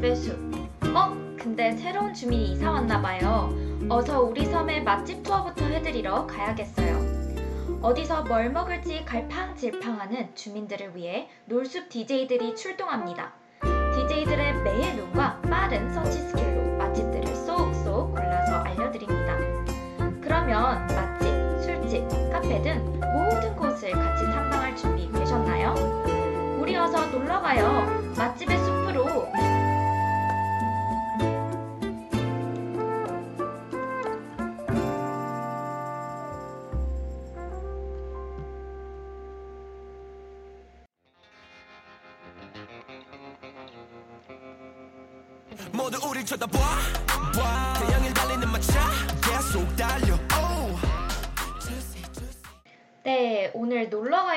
숲. 어? 근데 새로운 주민이 이사 왔나 봐요. 어서 우리 섬에 맛집 투어부터 해드리러 가야겠어요. 어디서 뭘 먹을지 갈팡질팡하는 주민들을 위해 놀숲 DJ들이 출동합니다. DJ들의 매의 눈과 빠른 search skill로 맛집들을 쏙쏙 골라서 알려드립니다. 그러면 맛집, 술집, 카페 등 모든 곳을 같이 탐방할 준비 되셨나요? 우리 어서 놀러가요. 맛집의 숲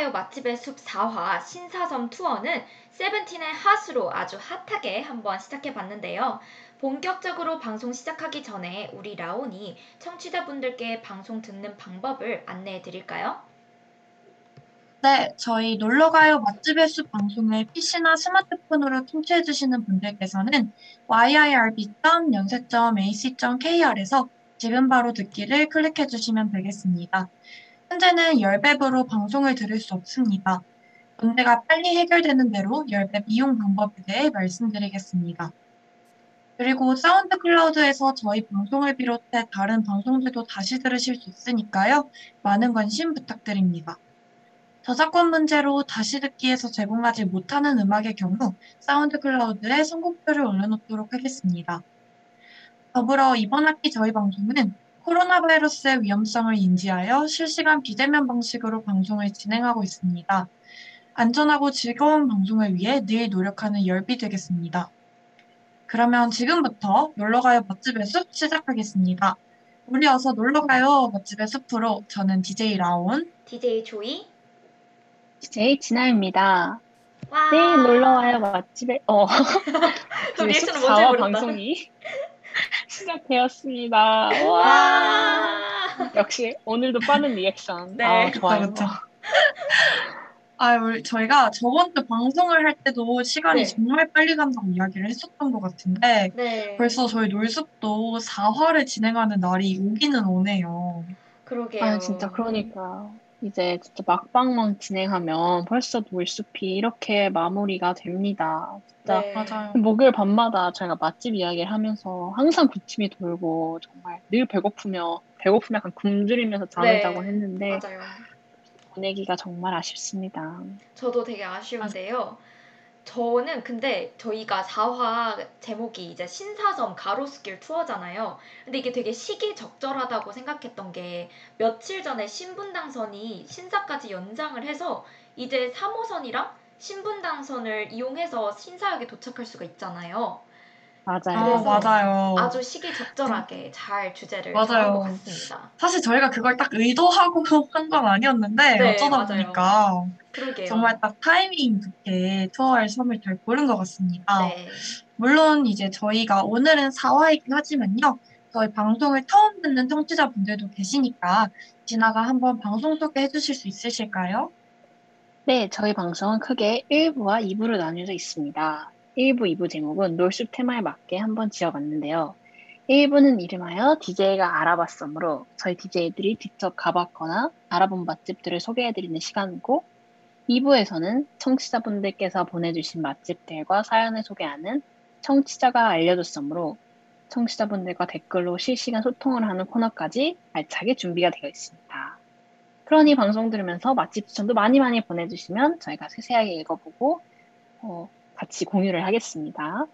놀러가요 맛집의 숲 4화 신사섬 투어는 세븐틴의 핫으로 아주 핫하게 한번 시작해 봤는데요. 본격적으로 방송 시작하기 전에 우리 라온이 청취자분들께 방송 듣는 방법을 안내해 드릴까요? 네, 저희 놀러가요 맛집의 숲 방송을 PC나 스마트폰으로 청취해주시는 분들께서는 yirb.연세.ac.kr에서 지금 바로 듣기를 클릭해주시면 되겠습니다. 현재는 열배부로 방송을 들을 수 없습니다. 문제가 빨리 해결되는 대로 열배 이용 방법에 대해 말씀드리겠습니다. 그리고 SoundCloud에서 저희 방송을 비롯해 다른 방송들도 다시 들으실 수 있으니까요. 많은 관심 부탁드립니다. 저작권 문제로 다시 듣기에서 제공하지 못하는 음악의 경우 SoundCloud에 선곡표를 올려놓도록 하겠습니다. 더불어 이번 학기 저희 방송은 코로나 바이러스의 위험성을 인지하여 실시간 비대면 방식으로 방송을 진행하고 있습니다. 안전하고 즐거운 방송을 위해 늘 노력하는 열비 되겠습니다. 그러면 지금부터 놀러가요 맛집의 숲 시작하겠습니다. 우리 어서 놀러가요 맛집의 숲으로 저는 DJ 라온 DJ 조이. DJ 진아입니다. 와. 네, 놀러와요 맛집에 어 저 맛집의 숲 리액션을 먼저 4화 해버렸다. 방송이 시작되었습니다. 와 와. 역시 오늘도 빠른 리액션. 네. 아, 좋아요. 그쵸. 아, 우리 저희가 저번 주 방송을 할 때도 시간이 네. 정말 빨리 간다고 이야기를 했었던 것 같은데 네. 벌써 저희 놀숲도 4화를 진행하는 날이 오기는 오네요. 그러게요. 아 진짜 그러니까 이제 진짜 막방만 진행하면 벌써 놀숲이 이렇게 마무리가 됩니다. 진짜 네. 맞아요. 목요일 밤마다 저희가 맛집 이야기를 하면서 항상 구침이 돌고 정말 늘 배고프며 배고프면 약간 굶주리면서 잠을 네. 자곤 했는데 맞아요. 보내기가 정말 아쉽습니다. 저도 되게 아쉬운데요. 저는 근데 저희가 4화 제목이 이제 신사점 가로수길 투어잖아요. 근데 이게 되게 시기적절하다고 생각했던 게 며칠 전에 신분당선이 신사까지 연장을 해서 이제 3호선이랑 신분당선을 이용해서 신사역에 도착할 수가 있잖아요. 아, 맞아요. 그래서 맞아요. 아주 시기적절하게 잘 주제를 맞아요. 것 같습니다. 사실 저희가 그걸 딱 의도하고 한 건 아니었는데 네, 어쩌다 맞아요. 보니까 그러게요. 정말 딱 타이밍 좋게 투어할 섬을 잘 고른 것 같습니다. 네. 물론 이제 저희가 오늘은 4화이긴 하지만요. 저희 방송을 처음 듣는 청취자분들도 계시니까 진아가 한번 방송 소개해 주실 수 있으실까요? 네, 저희 방송은 크게 1부와 2부로 나뉘어져 있습니다. 1부, 2부 제목은 놀숲 테마에 맞게 한번 지어봤는데요. 1부는 이름하여 DJ가 알아봤으므로 저희 DJ들이 직접 가봤거나 알아본 맛집들을 소개해드리는 시간이고 2부에서는 청취자분들께서 보내주신 맛집들과 사연을 소개하는 청취자가 알려줬으므로 청취자분들과 댓글로 실시간 소통을 하는 코너까지 알차게 준비가 되어 있습니다. 그러니 방송 들으면서 맛집 추천도 많이 많이 보내주시면 저희가 세세하게 읽어보고 어, 같이 공유를 하겠습니다.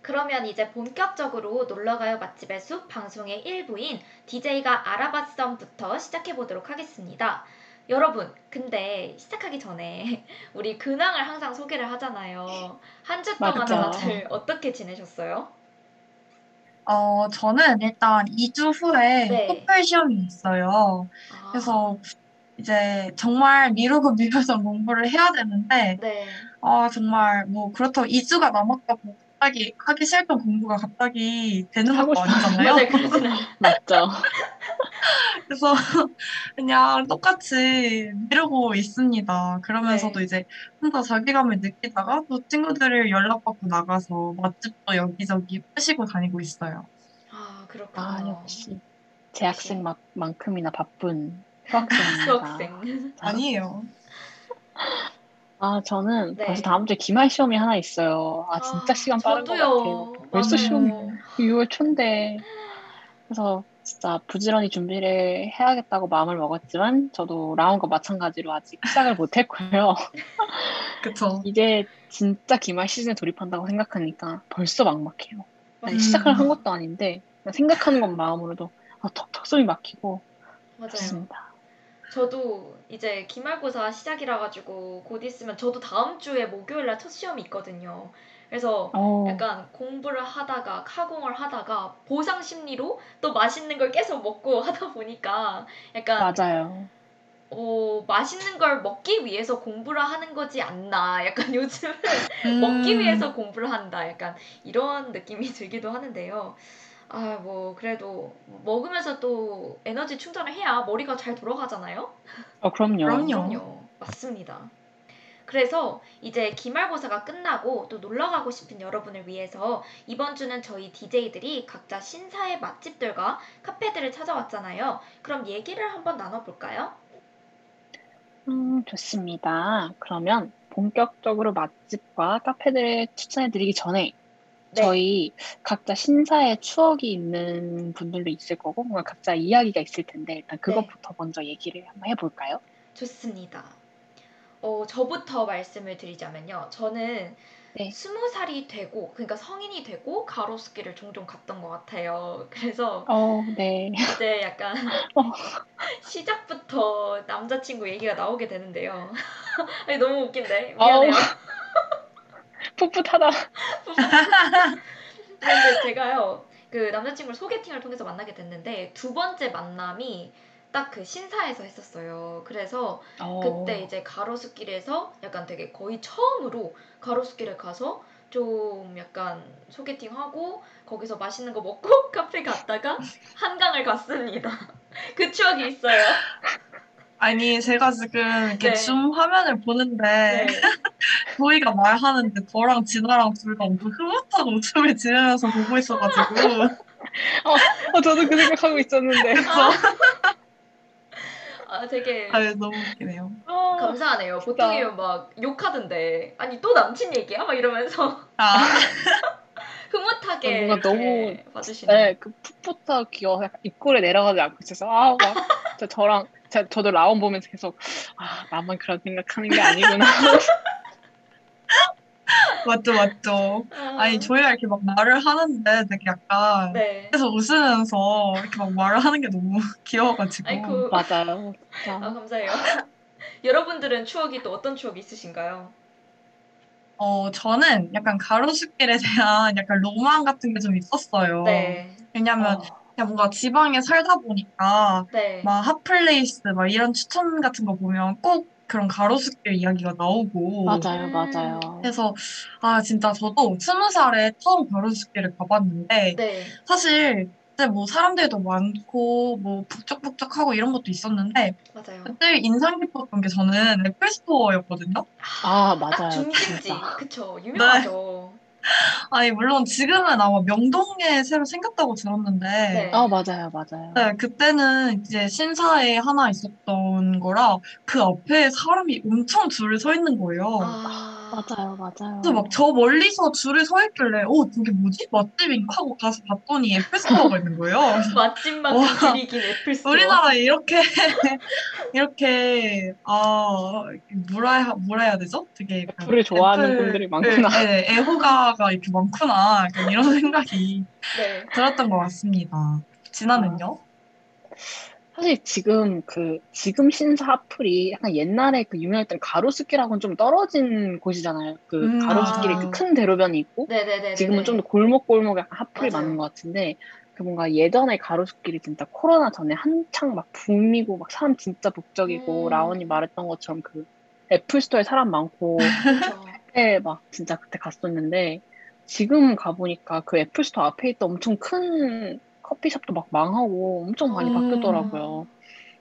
그러면 이제 본격적으로 놀러가요 맛집의 숲 방송의 일부인 DJ가 알아봤썸부터 시작해 보도록 하겠습니다. 여러분, 근데 시작하기 전에 우리 근황을 항상 소개를 하잖아요. 한 주 동안. 다들 어떻게 지내셨어요? 어, 저는 일단 2주 후에 네. 토플 시험이 있어요. 아, 그래서 이제 정말 미루고 미뤄서 공부를 해야 되는데, 네, 어, 정말 뭐 그렇다고 2주가 남았다고 갑자기 하기 싫던 공부가 갑자기 되는 것도. 아니잖아요. 않아요. 맞죠? 그래서 그냥 똑같이 미루고 있습니다. 그러면서도 네. 이제 혼자 자괴감을 느끼다가 또 친구들을 연락받고 나가서 맛집도 여기저기 푸시고 다니고 있어요. 아, 그렇구나. 아, 역시 재학생만큼이나 바쁜 수학생입니다. 수학생. 아니에요. 아, 저는 네. 벌써 다음 주에 기말 시험이 하나 있어요. 아, 진짜 시간 빠른 것 저도요. 같아요. 벌써 맞아요. 시험이 6월 초인데. 그래서 진짜 부지런히 준비를 해야겠다고 마음을 먹었지만, 저도 라운과 마찬가지로 아직 시작을 못 했고요. 그쵸. 이제 진짜 기말 시즌에 돌입한다고 생각하니까 벌써 막막해요. 아니, 음. 시작을 한 것도 아닌데, 생각하는 것 마음으로도 아, 턱턱 소리 막히고 맞아요. 그렇습니다. 저도 이제 기말고사 시작이라 가지고 곧 있으면 저도 다음 주에 목요일 날 첫 시험이 있거든요. 그래서 어, 약간 공부를 하다가 카공을 하다가 보상 심리로 또 맛있는 걸 계속 먹고 하다 보니까 약간 맞아요. 어, 맛있는 걸 먹기 위해서 공부를 하는 거지 않나. 약간 요즘은 음. 먹기 위해서 공부를 한다. 약간 이런 느낌이 들기도 하는데요. 아, 뭐 그래도 먹으면서 또 에너지 충전을 해야 머리가 잘 돌아가잖아요. 어, 그럼요. 그럼요. 그럼요. 맞습니다. 그래서 이제 기말고사가 끝나고 또 놀러 가고 싶은 여러분을 위해서 이번 주는 저희 DJ들이 각자 신사의 맛집들과 카페들을 찾아왔잖아요. 그럼 얘기를 한번 나눠볼까요? 음, 좋습니다. 그러면 본격적으로 맛집과 카페들을 추천해드리기 전에 네. 저희 각자 신사의 추억이 있는 분들도 있을 거고 뭔가 각자 이야기가 있을 텐데 일단 그것부터 먼저 얘기를 한번 해볼까요? 좋습니다. 어, 저부터 말씀을 드리자면요. 저는 네. 스무 살이 되고, 그러니까 성인이 되고 가로수길을 종종 갔던 것 같아요. 그래서 어, 네. 이제 약간 어. 시작부터 남자친구 얘기가 나오게 되는데요. 아니, 너무 웃긴데. 미안해요. 풋풋하다. 근데 제가요, 그 남자친구를 소개팅을 통해서 만나게 됐는데, 두 번째 만남이 딱 그 신사에서 했었어요. 그래서 어, 그때 이제 가로수길에서 약간 되게 거의 처음으로 가로수길에 가서 좀 약간 소개팅하고 거기서 맛있는 거 먹고 카페 갔다가 한강을 갔습니다. 그 추억이 있어요. 아니, 제가 지금 이렇게 네. 줌 화면을 보는데, 네. 저희가 말하는데 저랑 진아랑 둘 다 엄청 흐뭇하고 웃음을 지르면서 보고 있어가지고. 어, 저도 그 생각하고 있었는데. 아 되게 아, 너무 웃기네요. 어, 감사하네요. 진짜. 보통이면 막 욕하던데 아니 또 남친 얘기야? 막 이러면서 아, 흐뭇하게 어, 뭔가 너무- 네, 봐주시는. 네, 그 풋풋하고 귀여워. 입꼬리 내려가지 않고 있어서 아, 막 저, 저랑 저, 저도 라온 보면서 계속 아, 나만 그런 생각하는 게 아니구나. 맞죠, 맞죠. 아, 아니, 저희가 이렇게 막 말을 하는데 되게 약간 네. 계속 웃으면서 이렇게 막 말을 하는 게 너무 귀여워가지고. 아이고 맞아요. 아. 감사해요. 여러분들은 추억이 또 어떤 추억이 있으신가요? 어, 저는 약간 가로수길에 대한 약간 로망 같은 게 좀 있었어요. 네. 왜냐면 어, 그냥 뭔가 지방에 살다 보니까 네. 막 핫플레이스 막 이런 추천 같은 거 보면 꼭 그런 가로수길 이야기가 나오고 맞아요, 음. 맞아요. 그래서 아 진짜 저도 스무 살에 처음 가로수길을 가봤는데 네. 사실 그때 뭐 사람들도 많고 뭐 북적북적하고 이런 것도 있었는데 맞아요. 그때 인상 깊었던 게 저는 애플 스토어였거든요. 아, 딱 맞아요. 중심지. 진짜. 그쵸. 유명하죠. 아니 물론 지금은 아마 명동에 새로 생겼다고 들었는데 네. 아, 맞아요, 맞아요. 네, 그때는 이제 신사에 하나 있었던 거라 그 앞에 사람이 엄청 줄을 서 있는 거예요. 아, 맞아요, 맞아요. 그래서 막 저 멀리서 줄을 서 있길래 어 저게 뭐지? 맛집인가? 하고 가서 봤더니 Apple Store가 있는 거예요. 맛집만큼 와. 길이 긴 Apple Store. 우리나라에 이렇게 이렇게 아 뭐라 해, 뭐라 해야 되죠? 되게 약간 Apple을 좋아하는 Apple- 분들이 많구나. 네, 네, 애호가가 이렇게 많구나. 이런 생각이 네. 들었던 것 같습니다. 진아는요? 사실 지금 그 지금 신사 하플이 약간 옛날에 그 유명했던 가로수길하고는 좀 떨어진 곳이잖아요. 그 음, 가로수길에 맞아요. 그큰 대로변이 있고 네네네. 지금은 좀 더 골목골목 약간 하플이 맞아요. 많은 것 같은데 그 뭔가 예전에 가로수길이 진짜 코로나 전에 한창 막 붐이고 막 사람 진짜 북적이고 음. 라온이 말했던 것처럼 그 애플스토어에 사람 많고. 그때 막 진짜 그때 갔었는데 지금 가보니까 그 애플스토어 앞에 있던 엄청 큰 커피숍도 막 망하고 엄청 많이 음. 바뀌었더라고요.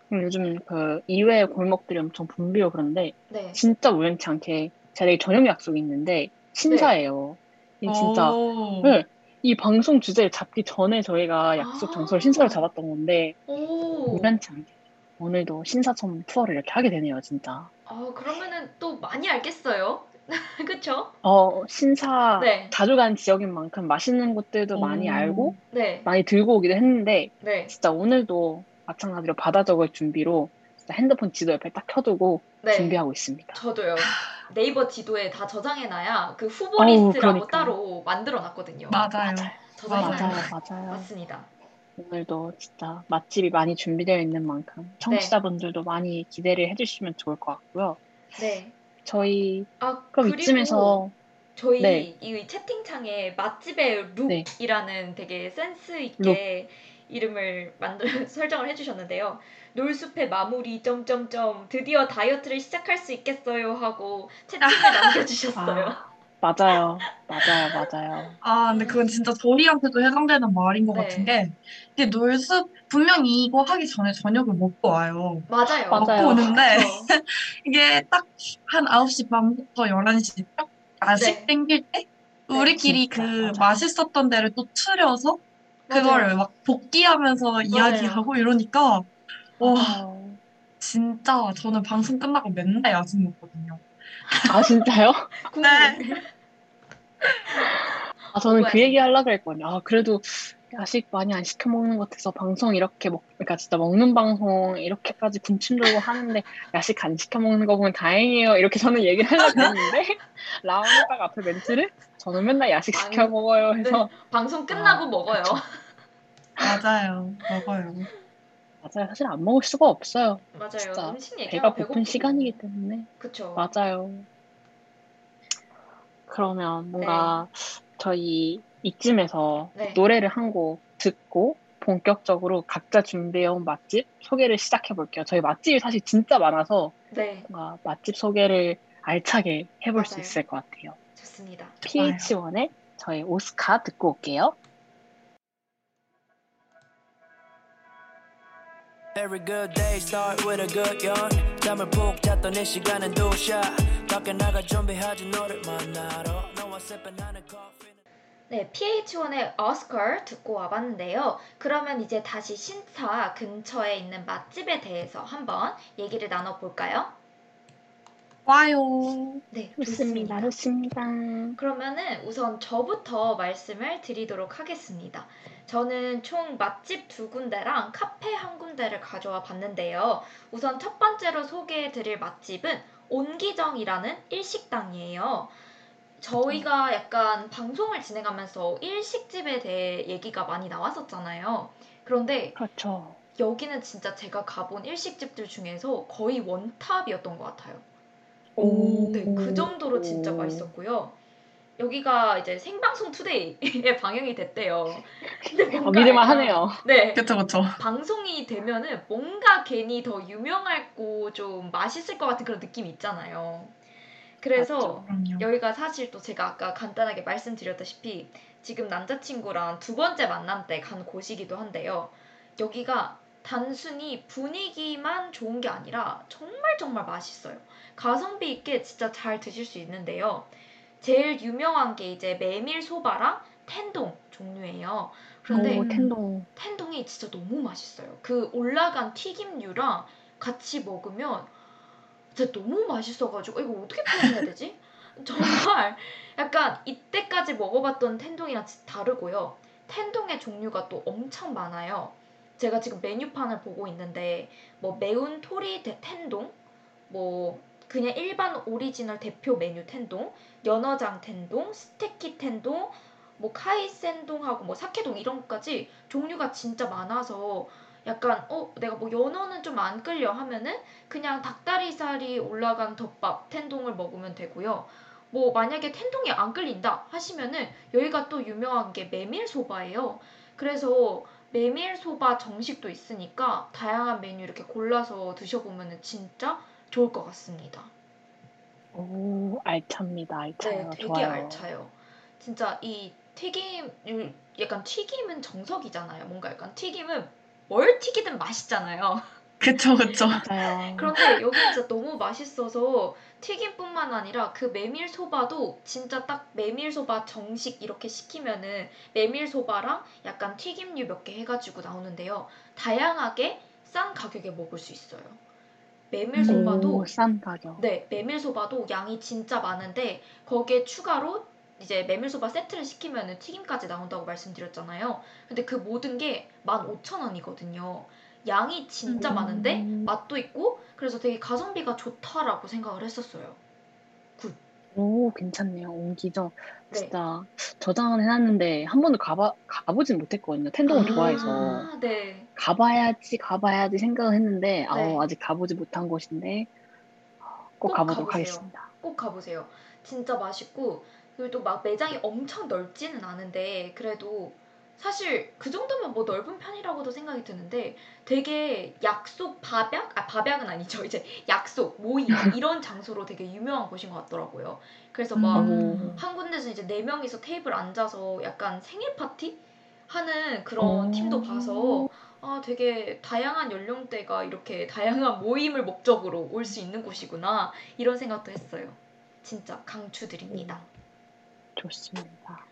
그리고 요즘 그 이외의 골목들이 엄청 붐비고 그런데 네. 진짜 우연치 않게 제가 내일 저녁 약속이 있는데 신사예요. 이 진짜 오. 네, 이 방송 주제를 잡기 전에 저희가 약속 아. 장소를 신사로 잡았던 건데 오. 우연치 않게 오늘도 신사점 투어를 이렇게 하게 되네요, 진짜. 아, 그러면은 또 많이 알겠어요. 그쵸? 어, 신사 네. 자주 간 지역인 만큼 맛있는 곳들도 많이 오. 알고 네. 많이 들고 오기도 했는데 네. 진짜 오늘도 마찬가지로 받아 적을 준비로 진짜 핸드폰 지도 옆에 딱 켜두고 네. 준비하고 있습니다. 저도요. 네이버 지도에 다 저장해놔야 그 후보 리스트라고 그러니까요. 따로 만들어놨거든요. 맞아요. 저장해놔야 맞아요, 맞아요. 맞습니다. 오늘도 진짜 맛집이 많이 준비되어 있는 만큼 청취자분들도 많이 기대를 해주시면 좋을 것 같고요. 네. 저희 아, 그럼 이쯤에서 저희 네. 이 채팅창에 맛집의 네. 룩이라는 되게 센스 있게 이름을 만들 설정을 해주셨는데요. 놀숲의 마무리 점점점 드디어 다이어트를 시작할 수 있겠어요 하고 채팅을 남겨주셨어요. 아, 맞아요, 맞아요, 맞아요. 아, 근데 그건 진짜 저희한테도 해당되는 말인 것 네. 같은 게, 이게 놀숲, 분명히 이거 하기 전에 저녁을 먹고 와요. 맞아요. 맞아요. 먹고 오는데, 그렇죠. 이게 딱 한 9시 반부터 11시 딱 야식 네. 땡길 때, 네. 우리끼리 그 맞아요. 맛있었던 데를 또 추려서, 맞아요. 그거를 막 복귀하면서 이야기하고 이러니까, 와, 맞아요. 진짜 저는 방송 끝나고 맨날 야식 먹거든요. 아, 진짜요? 국물. 아, 저는 뭐야. 그 얘기 하려고 했거든요. 아, 그래도 야식 많이 안 시켜 먹는 것 같아서 방송 이렇게 먹, 그러니까 진짜 먹는 방송 이렇게까지 군침 돌고 하는데 야식 안 시켜 먹는 거 보면 다행이에요. 이렇게 저는 얘기를 하려고 했는데 라운드가 앞에 멘트를 저는 맨날 야식 시켜 아니, 먹어요 해서 방송 끝나고 아, 먹어요. 맞아요. 먹어요. 맞아요. 사실 안 먹을 수가 없어요. 맞아요. 배가 고픈. 시간이기 때문에 그쵸. 맞아요. 그러면 뭔가 저희 이쯤에서 네. 노래를 한 곡 듣고 본격적으로 각자 준비해온 맛집 소개를 시작해 볼게요. 저희 맛집이 사실 진짜 많아서 네, 뭔가 맛집 소개를 알차게 해볼 수 맞아요. 있을 것 같아요. 좋습니다. PH1의 저희 오스카 듣고 올게요. Every good day start with a good yarn 잠을 푹 잤던 이 시간은 두샷 밖에 나가 준비하지 너를 만나러 너와 sipping 커피는 네, PH1의 Oscar 듣고 와봤는데요. 그러면 이제 다시 신사 근처에 있는 맛집에 대해서 한번 얘기를 나눠볼까요? 와요. 네, 좋습니다. 좋습니다. 그러면은 우선 저부터 말씀을 드리도록 하겠습니다. 저는 총 맛집 두 군데랑 카페 한 군데를 가져와 봤는데요. 우선 첫 번째로 소개해 드릴 맛집은 온기정이라는 일식당이에요. 저희가 약간 방송을 진행하면서 일식집에 대해 얘기가 많이 나왔었잖아요. 그런데 그렇죠. 여기는 진짜 제가 가본 일식집들 중에서 거의 원탑이었던 것 같아요. 오. 네, 그 정도로 진짜 맛있었고요. 여기가 이제 생방송 투데이에 방영이 됐대요. 근데 어, 뭔가 믿을만 약간- 하네요. 네. 그쵸, 그쵸. 방송이 되면은 뭔가 괜히 더 유명하고 좀 맛있을 것 같은 그런 느낌이 있잖아요. 그래서 맞죠. 여기가 사실 또 제가 아까 간단하게 말씀드렸다시피 지금 남자친구랑 두 번째 만남 때 간 곳이기도 한데요. 여기가 단순히 분위기만 좋은 게 아니라 정말 정말 맛있어요. 가성비 있게 진짜 잘 드실 수 있는데요. 제일 유명한 게 이제 메밀 소바랑 텐동 종류예요. 그런데 오, 텐동. 텐동이 진짜 너무 맛있어요. 그 올라간 튀김류랑 같이 먹으면 진짜 너무 맛있어가지고 이거 어떻게 표현해야 되지? 정말 약간 이때까지 먹어봤던 텐동이랑 다르고요. 텐동의 종류가 또 엄청 많아요. 제가 지금 메뉴판을 보고 있는데 뭐 매운 토리 대- 텐동, 뭐 그냥 일반 오리지널 대표 메뉴 텐동, 연어장 텐동, 스테키 텐동, 뭐 카이센동하고 뭐 사케동 이런 것까지 종류가 진짜 많아서 약간 어 내가 뭐 연어는 좀 안 끌려 하면은 그냥 닭다리살이 올라간 덮밥 텐동을 먹으면 되고요. 뭐 만약에 텐동이 안 끌린다 하시면은 여기가 또 유명한 게 메밀소바예요. 그래서 메밀소바 정식도 있으니까 다양한 메뉴 이렇게 골라서 드셔보면은 진짜 좋을 것 같습니다. 오, 알찹니다. 네, 알차요. 되게 좋아요. 알차요. 진짜 이 튀김 약간 튀김은 정석이잖아요. 뭔가 약간 튀김은 뭘 튀기든 맛있잖아요. 그쵸, 그쵸. 맞아요. 그런데 여기 진짜 너무 맛있어서 튀김뿐만 아니라 그 메밀소바도 진짜 딱 메밀소바 정식 이렇게 시키면은 메밀소바랑 약간 튀김류 몇 개 해가지고 나오는데요. 다양하게 싼 가격에 먹을 수 있어요. 메밀소바도 오, 싼 가격. 네, 메밀소바도 양이 진짜 많은데 거기에 추가로 이제 메밀소바 세트를 시키면은 튀김까지 나온다고 말씀드렸잖아요. 근데 그 모든 게 15,000원이거든요. 양이 진짜 음. 많은데 맛도 있고 그래서 되게 가성비가 좋다라고 생각을 했었어요. 오, 괜찮네요. 옹기정. 네. 진짜 저장은 해놨는데 한 번도 가봐 가보진 못했거든요. 텐동을 좋아해서 아, 네. 가봐야지 가봐야지 생각은 했는데 아, 네. 아직 가보지 못한 곳인데 꼭 꼭 가보도록 가보세요. 하겠습니다. 꼭 가보세요. 진짜 맛있고 그리고 또 막 매장이 엄청 넓지는 않은데 그래도 사실 그 정도면 뭐 넓은 편이라고도 생각이 드는데 되게 약속 밥약 아 밥약은 아니죠 이제 약속 모임 이런 장소로 되게 유명한 곳인 것 같더라고요. 그래서 막 음. 한 군데서 이제 네 명이서 테이블 앉아서 약간 생일 파티 하는 그런 오. 팀도 봐서 아 되게 다양한 연령대가 이렇게 다양한 모임을 목적으로 올 수 있는 곳이구나 이런 생각도 했어요. 진짜 강추드립니다. 좋습니다.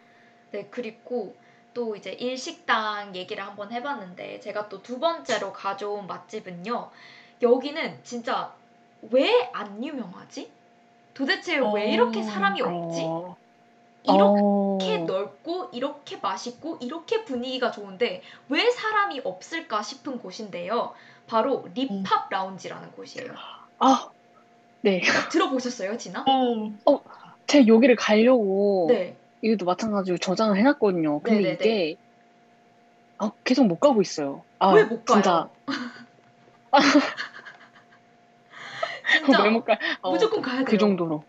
네 그리고 또 이제 일식당 얘기를 한번 해봤는데 제가 또 두 번째로 가져온 맛집은요. 여기는 진짜 왜 안 유명하지? 도대체 왜 이렇게 어. 사람이 없지? 어, 이렇게 어, 넓고 이렇게 맛있고 이렇게 분위기가 좋은데 왜 사람이 없을까 싶은 곳인데요. 바로 립합 라운지라는 곳이에요. 아, 네. 들어보셨어요, 진아? 어, 제가 여기를 가려고 네. 이것도 마찬가지로 저장을 해놨거든요. 근데 네네네. 이게 아, 계속 못 가고 있어요. 아, 왜 못 가요? 진짜 진짜 왜못 가? 어, 무조건 가야 돼요. 그 정도로.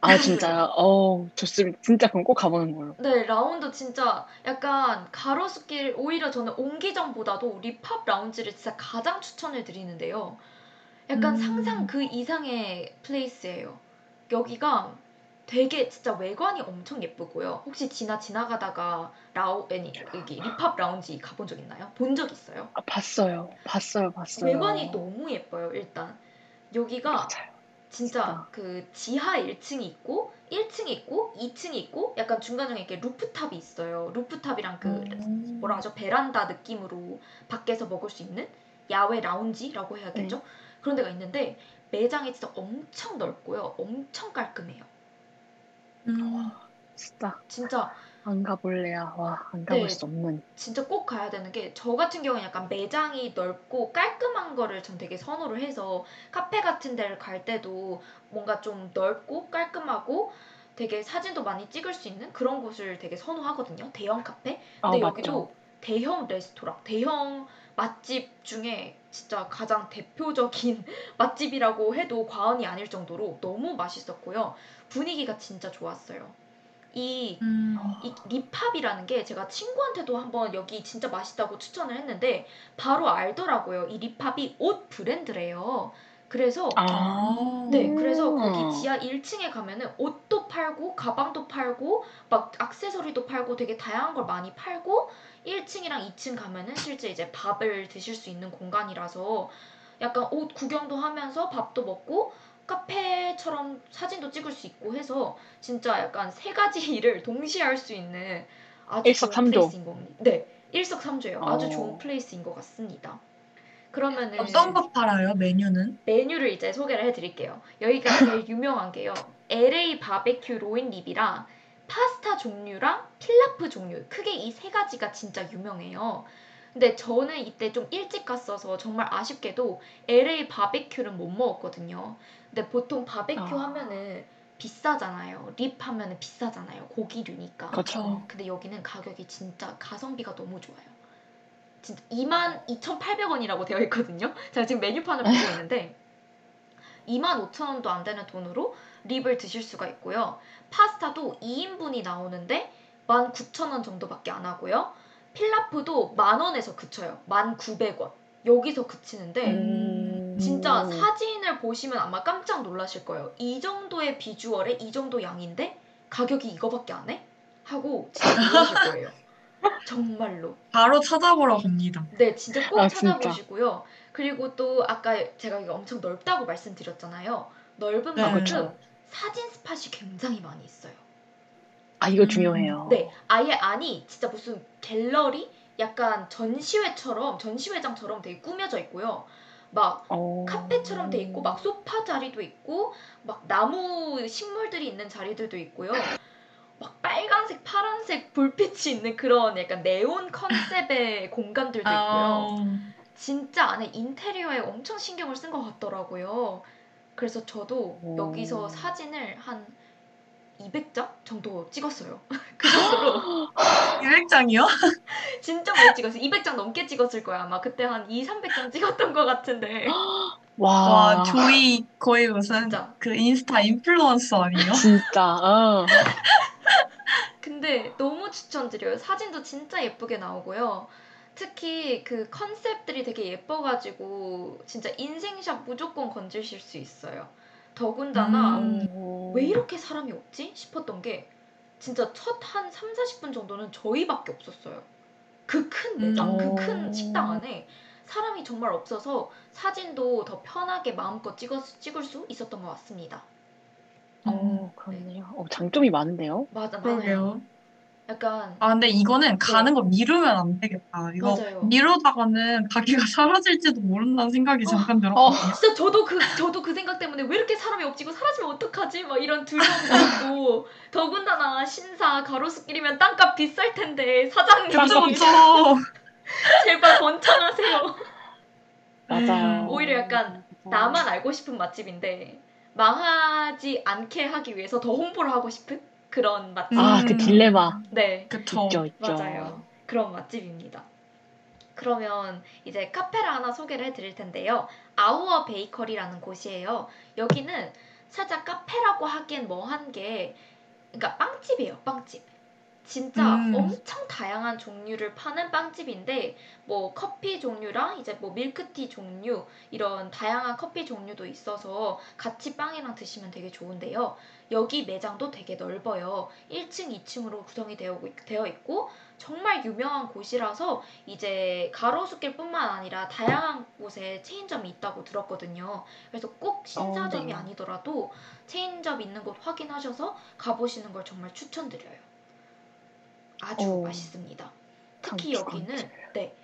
아, 진짜. 어, 좋습니다. 진짜 그럼 꼭 가보는 걸로. 네, 라운지 진짜 약간 가로수길 오히려 저는 옹기정보다도 립합 라운지를 진짜 가장 추천을 드리는데요. 약간 음. 상상 그 이상의 place예요. 여기가 되게 진짜 외관이 엄청 예쁘고요. 혹시 지나 지나가다가 라우 아니 여기 립합 라운지 가본 적 있나요? 본 적 있어요? 아, 봤어요. 봤어요. 봤어요. 외관이 너무 예뻐요. 일단 여기가 맞아요. 진짜 진짜. 그 지하 1층이 있고 1층이 있고 2층이 있고 약간 중간중간에 이렇게 루프탑이 있어요. 루프탑이랑 그 음. 뭐라 하죠? 베란다 느낌으로 밖에서 먹을 수 있는 야외 라운지라고 해야겠죠? 네. 그런 데가 있는데 매장이 진짜 엄청 넓고요. 엄청 깔끔해요. 음. 진짜 진짜 안 가볼래야. 와, 안 가볼 네. 수 없는. 진짜 꼭 가야 되는 게 저 같은 경우는 약간 매장이 넓고 깔끔한 거를 전 되게 선호를 해서 카페 같은 데를 갈 때도 뭔가 좀 넓고 깔끔하고 되게 사진도 많이 찍을 수 있는 그런 곳을 되게 선호하거든요. 대형 카페. 아, 근데 맞죠. 여기도 대형 레스토랑, 대형 맛집 중에 진짜 가장 대표적인 맛집이라고 해도 과언이 아닐 정도로 너무 맛있었고요. 분위기가 진짜 좋았어요. 이 음. 이 립합이라는 게 제가 친구한테도 한번 여기 진짜 맛있다고 추천을 했는데 바로 알더라고요. 이 립합이 옷 브랜드래요. 그래서 아. 네, 그래서 음. 거기 지하 1층에 가면은 옷도 팔고 가방도 팔고 막 액세서리도 팔고 되게 다양한 걸 많이 팔고 1층이랑 2층 가면은 실제 이제 밥을 드실 수 있는 공간이라서 약간 옷 구경도 하면서 밥도 먹고 카페처럼 사진도 찍을 수 있고 해서 진짜 약간 세 가지 일을 동시에 할 수 있는 아주 좋은 일석삼조. 플레이스인 겁니다. 네, 일석삼조예요. 아주 어. 좋은 place인 것 같습니다. 그러면은 어떤 거 팔아요, 메뉴는? 메뉴를 이제 소개를 해드릴게요. 여기가 제일 유명한 게요. LA 바베큐 loin rib이랑 파스타 종류랑 필라프 종류. 크게 이 세 가지가 진짜 유명해요. 근데 저는 이때 좀 일찍 갔어서 정말 아쉽게도 LA 바베큐는 못 먹었거든요. 근데 보통 바베큐 아. 하면은 비싸잖아요. 립 하면은 비싸잖아요. 고기류니까. 그렇죠. 근데 여기는 가격이 진짜 가성비가 너무 좋아요. 진짜 22,800원이라고 되어 있거든요. 제가 지금 메뉴판을 보고 있는데 25,000원도 안 되는 돈으로 립을 드실 수가 있고요. 파스타도 2인분이 나오는데 19,000원 정도밖에 안 하고요. 필라프도 만 원에서 그쳐요. 1,900원. 여기서 그치는데 음. 진짜 사진을 보시면 아마 깜짝 놀라실 거예요. 이 정도의 비주얼에 이 정도 양인데 가격이 이거밖에 안 해? 하고 진짜 놀라실 거예요. 정말로. 바로 찾아보러 갑니다. 네, 진짜 꼭 아, 진짜. 찾아보시고요. 그리고 또 아까 제가 이게 엄청 넓다고 말씀드렸잖아요. 넓은 네. 만큼. 사진 스팟이 굉장히 많이 있어요. 아, 이거 음. 중요해요. 네, 아예 안이 진짜 무슨 갤러리? 약간 전시회처럼 전시회장처럼 되게 꾸며져 있고요. 막 어. 카페처럼 돼 있고 막 소파 자리도 있고 막 나무 식물들이 있는 자리들도 있고요. 막 빨간색, 파란색 불빛이 있는 그런 약간 네온 컨셉의 공간들도 있고요. 아, 진짜 안에 인테리어에 엄청 신경을 쓴 것 같더라고요. 그래서 저도 오. 여기서 사진을 한 200장 정도 찍었어요. 그 정도로 200장이요? 진짜 많이 찍었어요. 200장 넘게 찍었을 거야. 아마 그때 한 2, 300장 찍었던 것 같은데. 와, 와, 조이 거의 무슨 진짜. 그 인스타 인플루언서 아니에요? 진짜. 어. 근데 너무 추천드려요. 사진도 진짜 예쁘게 나오고요. 특히 그 컨셉들이 되게 예뻐가지고 진짜 인생샷 무조건 건지실 수 있어요. 더군다나 음. 오. 왜 이렇게 사람이 없지 싶었던 게 진짜 첫 한 3, 40분 정도는 저희밖에 없었어요. 그 큰 매장, 음. 그큰 오. 식당 안에 사람이 정말 없어서 사진도 더 편하게 마음껏 찍었, 찍을 수 있었던 것 같습니다. 어, 그렇네요. 어, 장점이 많은데요? 맞아, 맞아요. 약간 아, 근데 이거는 가는 거 미루면 안 되겠다. 이거 맞아요. 미루다가는 가게가 사라질지도 모른다는 생각이 잠깐 들었거든요. 진짜 저도 그 저도 그 생각 때문에 왜 이렇게 사람이 없지 이거 사라지면 어떡하지 막 이런 두려움도 있고 더군다나 신사 가로수길이면 땅값 비쌀 텐데 사장님 그쵸, 그쵸. 제발 번창하세요. 맞아요. 오히려 약간 나만 알고 싶은 맛집인데 망하지 않게 하기 위해서 더 홍보를 하고 싶은 그런 맛집. 아, 그 음. 딜레마. 네. 그쵸. 있죠, 있죠. 맞아요. 그런 맛집입니다. 그러면 이제 카페를 하나 소개를 해드릴 텐데요. 아우어 베이커리라는 곳이에요. 여기는 살짝 카페라고 하기엔 뭐한 게, 그러니까 빵집이에요, 빵집. 진짜 음. 엄청 다양한 종류를 파는 빵집인데, 뭐 커피 종류랑 이제 뭐 밀크티 종류, 이런 다양한 커피 종류도 있어서 같이 빵이랑 드시면 되게 좋은데요. 여기 매장도 되게 넓어요. 1층, 2층으로 구성이 되어, 되어 있고 정말 유명한 곳이라서 이제 가로수길뿐만 아니라 다양한 곳에 체인점이 있다고 들었거든요. 그래서 꼭 신사점이 네. 아니더라도 체인점 있는 곳 확인하셔서 가보시는 걸 정말 추천드려요. 아주 오. 맛있습니다. 특히 여기는. 네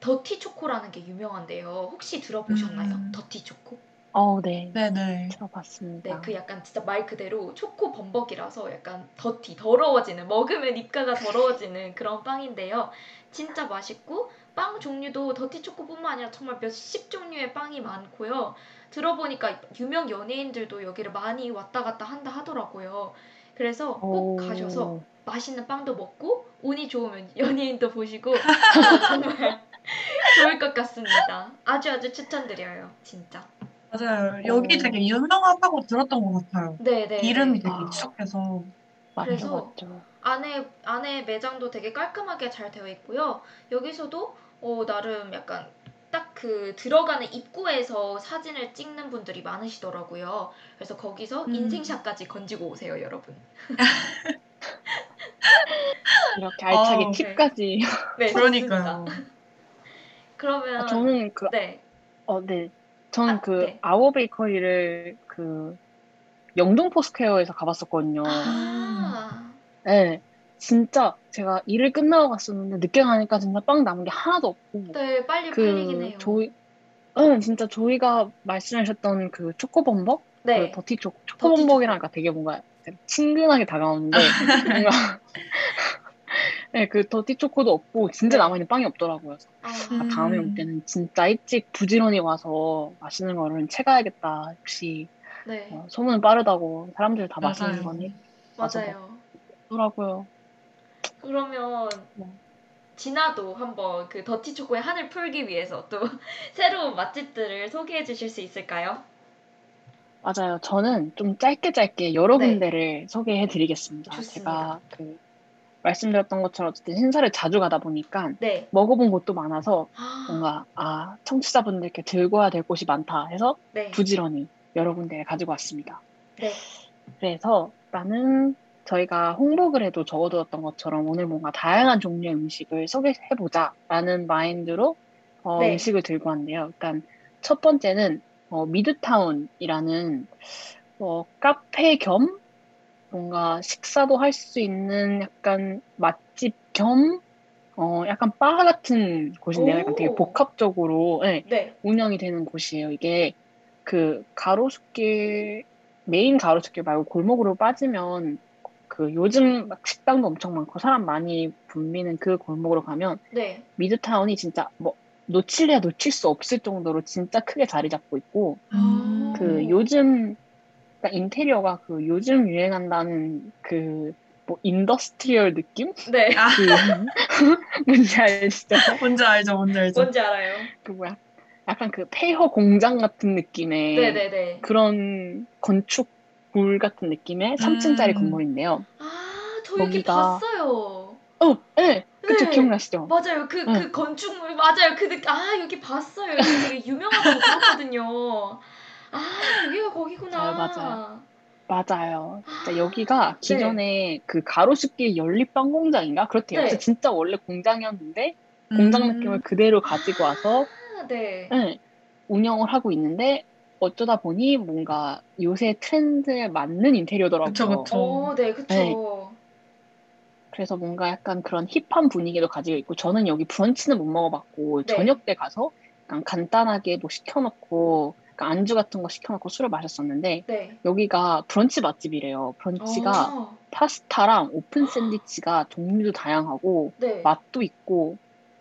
더티 초코라는 게 유명한데요. 혹시 들어보셨나요? 음. 더티 초코? 어, 네. 네네. 들어봤습니다. 네, 그 약간 진짜 말 그대로 초코 범벅이라서 약간 더티, 더러워지는, 먹으면 입가가 더러워지는 그런 빵인데요. 진짜 맛있고, 빵 종류도 더티 초코뿐만 아니라 정말 몇십 종류의 빵이 많고요. 들어보니까 유명 연예인들도 여기를 많이 왔다 갔다 한다 하더라고요. 그래서 꼭 오. 가셔서 맛있는 빵도 먹고, 운이 좋으면 연예인도 보시고, 정말 좋을 것 같습니다. 아주 아주 추천드려요, 진짜. 맞아요. 여기 어. 되게 유명하다고 들었던 것 같아요. 네네. 이름이 되게 아. 익숙해서. 맞죠, 그래서 맞죠. 안에 안에 매장도 되게 깔끔하게 잘 되어 있고요. 여기서도 어, 나름 약간 딱 그 들어가는 입구에서 사진을 찍는 분들이 많으시더라고요. 그래서 거기서 음. 인생샷까지 건지고 오세요, 여러분. 이렇게 알차게 어우, 팁까지. 네, 그러니까요. 그러면 아, 저는 그, 네, 어, 네. 저는 아, 그 네. 아워 베이커리를 그 영등포 스퀘어에서 가봤었거든요. 아, 네. 진짜 제가 일을 끝나고 갔었는데 늦게 가니까 진짜 빵 남은 게 하나도 없고 네, 빨리 팔리긴 그 해요. 조이 응, 진짜 조이가 말씀하셨던 그 초코범벅 네, 그 더티 초 초코범벅이라니까 되게 뭔가 친근하게 다가오는데 뭔가 네, 그 더티 초코도 없고 진짜 네. 남아있는 빵이 없더라고요. 아, 음. 다음에 올 때는 진짜 일찍 부지런히 와서 맛있는 거를 채가야겠다. 역시 네, 어, 소문은 빠르다고 사람들 다 맛있는. 거니 맞아요. 더라고요. 그러면 네. 진아도 한번 그 더티 초코의 한을 풀기 위해서 또 새로운 맛집들을 소개해 주실 수 있을까요? 맞아요. 저는 좀 짧게 짧게 여러 네. 군데를 소개해 드리겠습니다. 제가 그 말씀드렸던 것처럼 어쨌든 신사를 자주 가다 보니까 네. 먹어본 곳도 많아서 아, 뭔가 아 청취자분들께 들고야 될 곳이 많다 해서 네. 부지런히 여러 군데를 가지고 왔습니다. 네. 그래서 나는 저희가 홍보글에도 적어두었던 것처럼 오늘 뭔가 다양한 종류의 음식을 소개해보자라는 마인드로 어, 네. 음식을 들고 왔는데요. 일단 첫 번째는 어, 미드타운이라는 어, 카페 겸 뭔가 식사도 할 수 있는 약간 맛집 겸 어, 약간 바 같은 곳인데요. 약간 되게 오. 복합적으로 네, 네. 운영이 되는 곳이에요. 이게 그 가로수길 메인 가로수길 말고 골목으로 빠지면 그 요즘 막 식당도 엄청 많고 사람 많이 붐비는 그 골목으로 가면 네. 미드타운이 진짜 뭐 놓칠래야 놓칠 수 없을 정도로 진짜 크게 자리 잡고 있고 음. 그 요즘 그러니까 인테리어가 그 요즘 유행한다는 그 뭐 industrial 느낌? 네. 아, 그 뭔지 알시죠? 뭔지 알죠, 뭔지 알죠. 뭔지 알아요. 그 뭐야? 약간 그 폐허 공장 같은 느낌의 네네네. 그런 건축 물 같은 느낌의 3층짜리 음. 건물인데요. 아, 저 여기 거기가- 봤어요. 어, 네, 그쵸 네. 기억나시죠? 맞아요. 그, 그 응. 건축물, 맞아요. 그, 느- 아, 여기 봤어요. 여기 되게 유명하다고 들었거든요. 아, 여기가 거기구나. 맞아요, 맞아요. 맞아요. 진짜 아, 여기가 네. 기존에 그 가로수길 연립방 공장인가 그렇대요. 네. 진짜 원래 공장이었는데 공장 음. 느낌을 그대로 가지고 와서 아, 네. 네, 운영을 하고 있는데 어쩌다 보니 뭔가 요새 트렌드에 맞는 인테리어더라고요. 그쵸, 그쵸. 어, 네, 그쵸. 네. 그래서 뭔가 약간 그런 힙한 분위기도 가지고 있고 저는 여기 브런치는 못 먹어봤고 네. 저녁 때 가서 약간 간단하게 뭐 시켜놓고 약간 안주 같은 거 시켜놓고 술을 마셨었는데 네. 여기가 브런치 맛집이래요. 브런치가 어, 파스타랑 오픈 샌드위치가 종류도 다양하고 네. 맛도 있고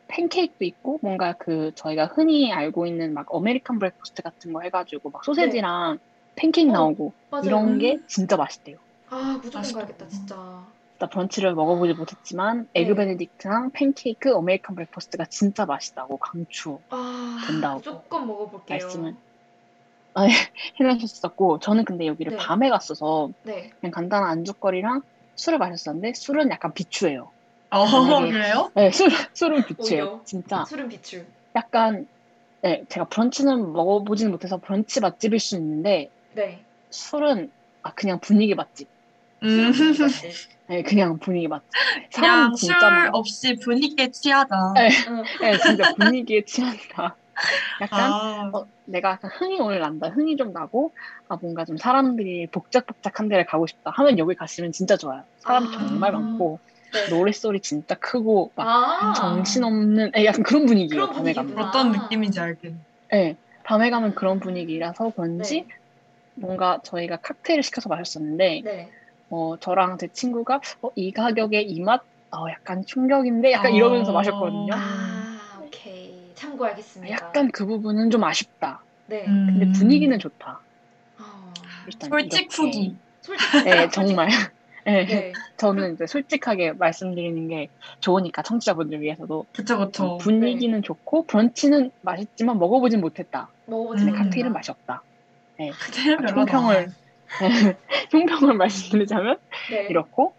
팬케이크도 있고 뭔가 그 저희가 흔히 알고 있는 막 American breakfast 같은 거 해가지고 막 소세지랑 팬케이크 네. 어, 나오고 맞아요. 이런 게 진짜 맛있대요. 아, 무조건. 가야겠다, 진짜. 일단 브런치를 먹어보지 못했지만 네. egg benedict랑 팬케이크 American breakfast가 진짜 맛있다고 강추 아, 된다고 무조건 먹어볼게요. 말씀을 해주셨었고 저는 근데 여기를 네. 밤에 갔어서 네. 그냥 간단한 안주거리랑 술을 마셨었는데 술은 약간 비추예요. 어, 만약에- 그래요? 네, 술, 술은 비추예요. 오히려. 진짜 술은 비추. 약간 네, 제가 브런치는 먹어보지는 못해서 브런치 맛집일 수 있는데 네. 술은 아 그냥 분위기 맛집. 음. 네, 그냥 분위기 맛집. 그냥 사람 술 진짜 많아. 없이 분위기에 취하자. 네. 응. 네, 진짜 분위기에 취한다. 약간 아, 어, 내가 약간 흥이 오늘 난다. 흥이 좀 나고 아 뭔가 좀 사람들이 복작복작한 데를 가고 싶다 하면 여기 가시면 진짜 좋아요. 사람이 아. 정말 많고 네. 노랫소리 진짜 크고 막 아, 정신없는 에, 약간 그런 분위기예요. 그런 밤에 가면. 어떤 느낌인지 알겠네. 네, 밤에 가면 그런 분위기라서 그런지 네. 뭔가 저희가 칵테일을 시켜서 마셨었는데 네. 어, 저랑 제 친구가 어, 이 가격에 이 맛? 어, 약간 충격인데 약간 어. 이러면서 마셨거든요. 아. 참고하겠습니다. 약간 그 부분은 좀 아쉽다. 네. 음. 근데 분위기는 좋다. 아, 일단 솔직. 후기. 솔직히. 네, 정말. 네, 네. 저는 이제 솔직하게 말씀드리는 게 좋으니까 청취자분들 위해서도 그쵸, 그쵸. 어, 분위기는 좋고 브런치는 맛있지만 먹어보진 못했다. 먹어보지 음. 칵테일은? 맛이 없다. 칵테일 별로다. 총평을 총평을 말씀드리자면 네. 이렇고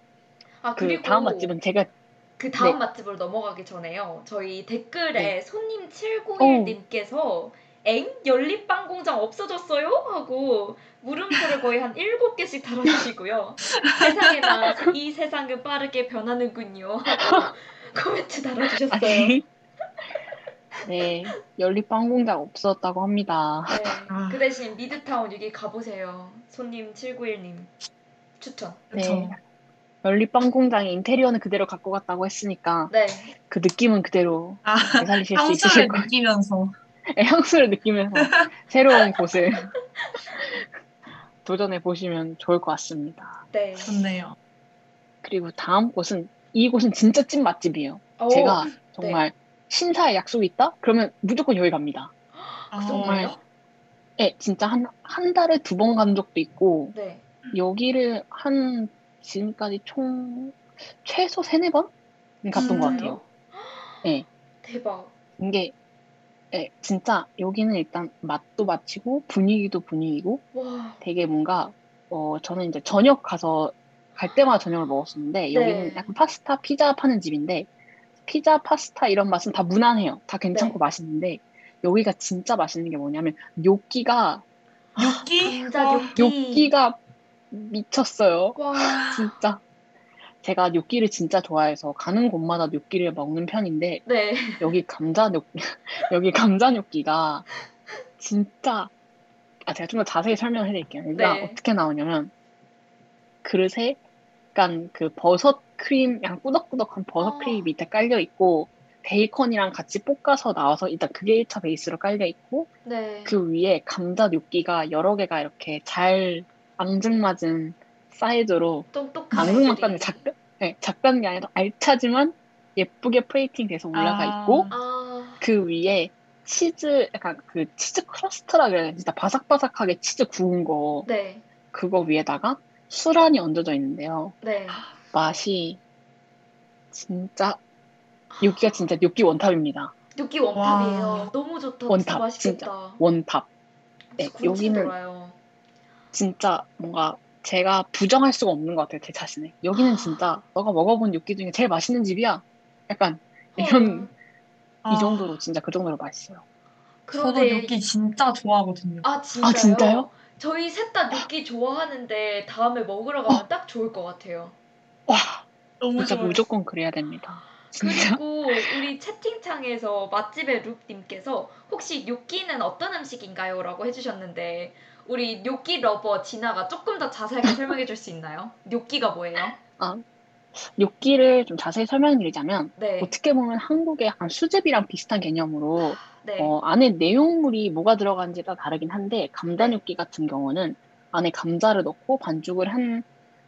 아, 그 다음 맛집은 제가 그 다음 네. 맛집으로 넘어가기 전에요. 저희 댓글에 네. 손님 791님께서 엥? 연립빵 공장 없어졌어요? 하고 물음표를 거의 한 7개씩 달아주시고요. 세상에나 이 세상은 빠르게 변하는군요. 하고 코멘트 달아주셨어요. 네 연립빵 공장 없었다고 합니다. 네. 아. 그 대신 미드타운 여기 가보세요. 손님 791님 추천. 그쵸. 네. 연립빵 공장의 인테리어는 그대로 갖고 갔다고 했으니까 네. 그 느낌은 그대로 아, 되살리실 수 있으실 거예요. 느끼면서. 네, 향수를 느끼면서 새로운 곳을 도전해 보시면 좋을 것 같습니다. 네. 좋네요. 그리고 다음 곳은 이 곳은 진짜 찐 맛집이에요. 오, 제가 네. 정말 신사에 약속이 있다? 그러면 무조건 여기 갑니다. 아, 그 정말요? 네, 진짜 한, 한 달에 두 번 간 적도 있고, 네. 여기를 한, 지금까지 총, 최소 세네 번? 갔던 것 음. 같아요. 네. 대박. 이게, 네, 진짜 여기는 일단 맛도 맛이고, 분위기도 분위기고, 와. 되게 뭔가, 어, 저는 이제 저녁 가서, 갈 때마다 저녁을 먹었었는데, 여기는 네. 약간 파스타, 피자 파는 집인데, 피자, 파스타 이런 맛은 다 무난해요. 다 괜찮고 네. 맛있는데, 여기가 진짜 맛있는 게 뭐냐면, 육기? 감자 와, 뇨끼. 뇨끼가 미쳤어요. 와. 진짜. 제가 뇨끼를 진짜 좋아해서 가는 곳마다 뇨끼를 먹는 편인데 네. 여기 감자 뇨 여기 감자 뇨끼가 진짜 아 제가 좀 더 자세히 설명해 드릴게요. 일단 네. 어떻게 나오냐면 그릇에 약간 그 버섯 크림 약간 꾸덕꾸덕한 버섯 아. 크림 밑에 깔려 있고 베이컨이랑 같이 볶아서 나와서 일단 그게 1차 베이스로 깔려 있고 네. 그 위에 감자 뇨끼가 여러 개가 이렇게 잘 앙증맞은 사이즈로 똑똑한 앙증맞다는. 작은 네, 작다는 게 아니라 알차지만 예쁘게 플레이팅 돼서 올라가 아. 있고 아, 그 위에 치즈 약간 그 치즈 crust라 그래야 되나 진짜 바삭바삭하게 치즈 구운 거 네. 그거 위에다가 수란이 얹어져 있는데요. 네. 맛이 진짜 뇨끼가 진짜 뇨끼 원탑입니다. 뇨끼 원탑이에요. 와. 너무 좋다. 원탑, 진짜 맛있겠다. 원탑. 네, 여기는 돌아요. 진짜 뭔가 제가 부정할 수가 없는 것 같아요, 제 자신을. 여기는 진짜 너가 먹어본 뇨끼 중에 제일 맛있는 집이야. 약간 이런 아, 이 정도로 진짜 그 정도로 맛있어요. 저도 그런데 뇨끼 진짜 좋아하거든요. 아 진짜요? 진짜요? 저희 셋 다 뇨끼 좋아하는데 다음에 먹으러 가면 딱 좋을 것 같아요. 와, 너무 진짜 좋아요. 무조건 그래야 됩니다. 진짜. 그리고 우리 채팅창에서 맛집의 룹님께서 혹시 뇨끼는 어떤 음식인가요? 라고 해주셨는데 우리 뇨끼 lover 진아가 조금 더 자세하게 설명해 줄 수 있나요? 뇨끼가 뭐예요? 뇨끼를 좀 자세히 설명드리자면 네. 어떻게 보면 한국의 약간 수제비랑 비슷한 개념으로 네. 어, 안에 내용물이 뭐가 들어가는지 다 다르긴 한데 감자 뇨끼 같은 경우는 안에 감자를 넣고 반죽을 한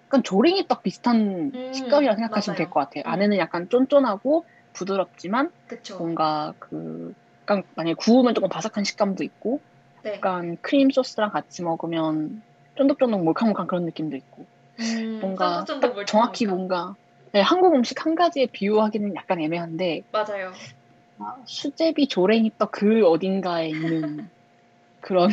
약간 조랭이 떡 비슷한 음, 식감이라 생각하시면. 될 것 같아요. 음. 안에는 약간 쫀쫀하고 부드럽지만 그쵸. 뭔가 그 약간 만약에 구우면 조금 바삭한 식감도 있고 네. 약간 크림 소스랑 같이 먹으면 쫀득쫀득 몰캉몰캉 그런 느낌도 있고 음, 뭔가 쫀득쫀득 딱 정확히. 뭔가 네, 한국 음식 한 가지에 비유하기는 약간 애매한데 맞아요. 아, 수제비 조랭이 떡 그 어딘가에 있는 그런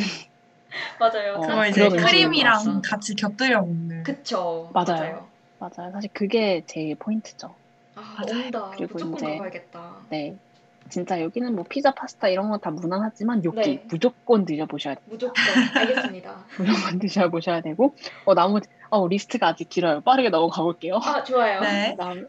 맞아요. 어, 이제 그런 것 크림이랑 같아요. 같이 곁들여 먹는. 그쵸. 맞아요. 맞아요. 사실 그게 제일 포인트죠. 아, 맞아요. 온다. 그리고 무조건 이제- 가봐야겠다. 네. 진짜 여기는 뭐 피자, 파스타 이런 건 다 무난하지만 뇨끼 네. 무조건 드셔보셔야 돼요. 무조건 알겠습니다. 무조건 드셔보셔야 되고 어 나머지 어 리스트가 아직 길어요. 빠르게 넘어가 볼게요. 아 좋아요. 네. 그다음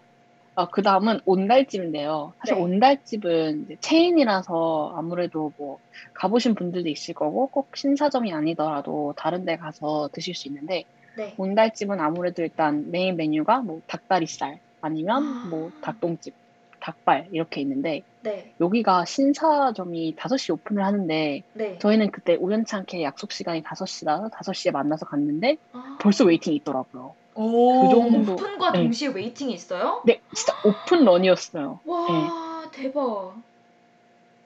어, 그 다음은 온달집인데요. 사실 네. 온달집은 이제 체인이라서 아무래도 뭐 가보신 분들도 있을 거고 꼭 신사점이 아니더라도 다른 데 가서 드실 수 있는데 네. 온달집은 아무래도 일단 메인 메뉴가 뭐 닭다리살 아니면 아. 뭐 닭똥집, 닭발 이렇게 있는데 네. 여기가 신사점이 5시 오픈을 하는데 네. 저희는 그때 우연찮게 약속 시간이 5시라서 5시에 만나서 갔는데 아, 벌써 waiting이 있더라고요. 오. 그 정도. 오픈과 네. 동시에 waiting이 있어요? 네, 진짜 오픈 런이었어요. 와 대박.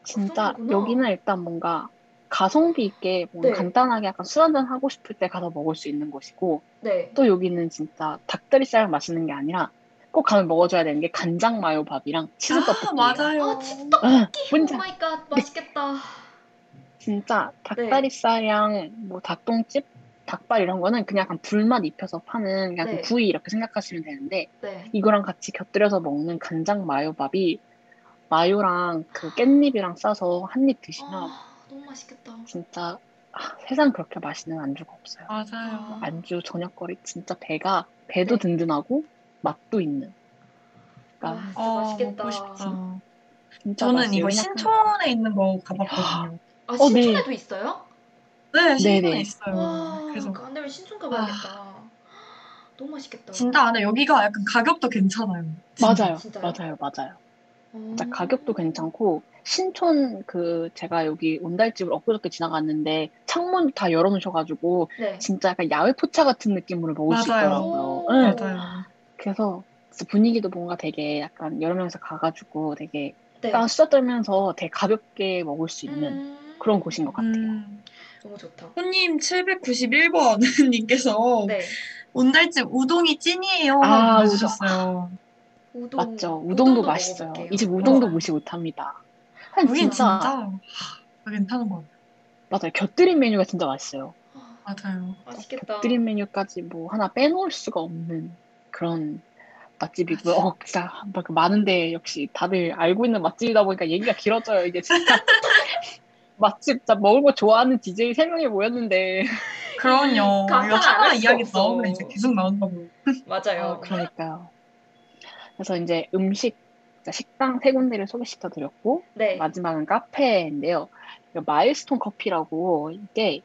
진짜 정도구나. 여기는 일단 뭔가 가성비 있게 뭔가 네. 간단하게 약간 술 한잔 하고 싶을 때 가서 먹을 수 있는 곳이고 네. 또 여기는 진짜 닭다리살 맛있는 게 아니라 꼭 가면 먹어줘야 되는 게 간장 마요 밥이랑 치즈 아, 떡볶이. 맞아요. 아 진짜 응, oh my god 맛있겠다. 진짜 네. 닭다리살이랑 뭐 닭똥집, 닭발 이런 거는 그냥 약간 불맛 입혀서 파는 약간 네. 구이 이렇게 생각하시면 되는데 네. 이거랑 같이 곁들여서 먹는 간장 마요 밥이 마요랑 그 깻잎이랑 싸서 한 입 드시면 아 너무 맛있겠다. 진짜 아, 세상 그렇게 맛있는 안주가 없어요. 맞아요. 안주 저녁거리 진짜 배가 배도 네. 든든하고 맛도 있는. 와 그러니까 진짜 어, 맛있겠다. 진짜 저는. 이거 신촌에 있는 거 가봤거든요. 아 어, 네. 신촌에도 있어요? 네, 신촌에 네네. 있어요. 와 그래서 안 되면 신촌 가봐야겠다. 너무 맛있겠다. 진짜 안에 여기가 약간 가격도 괜찮아요. 진짜. 맞아요, 진짜요? 맞아요, 맞아요. 어. 진짜 가격도 괜찮고 신촌 그 제가 여기 온달집을 엊그저께 지나갔는데 창문 다 열어놓으셔가지고 네. 진짜 약간 야외 포차 같은 느낌으로 먹을 수 맞아요. 있더라고요. 오. 응. 맞아요. 그래서 분위기도 뭔가 되게 약간 여러 명이서 가가지고 되게 네. 약간 수다 떨면서 되게 가볍게 먹을 수 있는 음, 그런 곳인 것 같아요. 음, 너무 좋다. 손님 791번 님께서 네. 온달집 우동이 찐이에요. 아, 해주셨어요. 우동. 맞죠. 우동도, 우동도 맛있어요. 먹어볼게요. 이집 우동도 맞아요. 무시 못합니다. 한 진짜, 진짜, 하, 괜찮은 것 맞아요. 곁들인 메뉴가 진짜 맛있어요. 아, 같아요. 맞아요. 맛있겠다. 곁들인 메뉴까지 뭐 하나 빼놓을 수가 없는 그런 맛집이고요. 어, 진짜 막 많은데 역시 다들 알고 있는 맛집이다 보니까 얘기가 길어져요. 이게 진짜 맛집 진짜 먹을 거 좋아하는 DJ 세 명이 모였는데 그럼요. 안 하나 이야기. 나오면 이제 계속 나온다고. 맞아요. 아, 그러니까요. 그래서 이제 음식, 식당 세 군데를 소개시켜 드렸고, 네. 마지막은 카페인데요. 마일스톤 커피라고 이게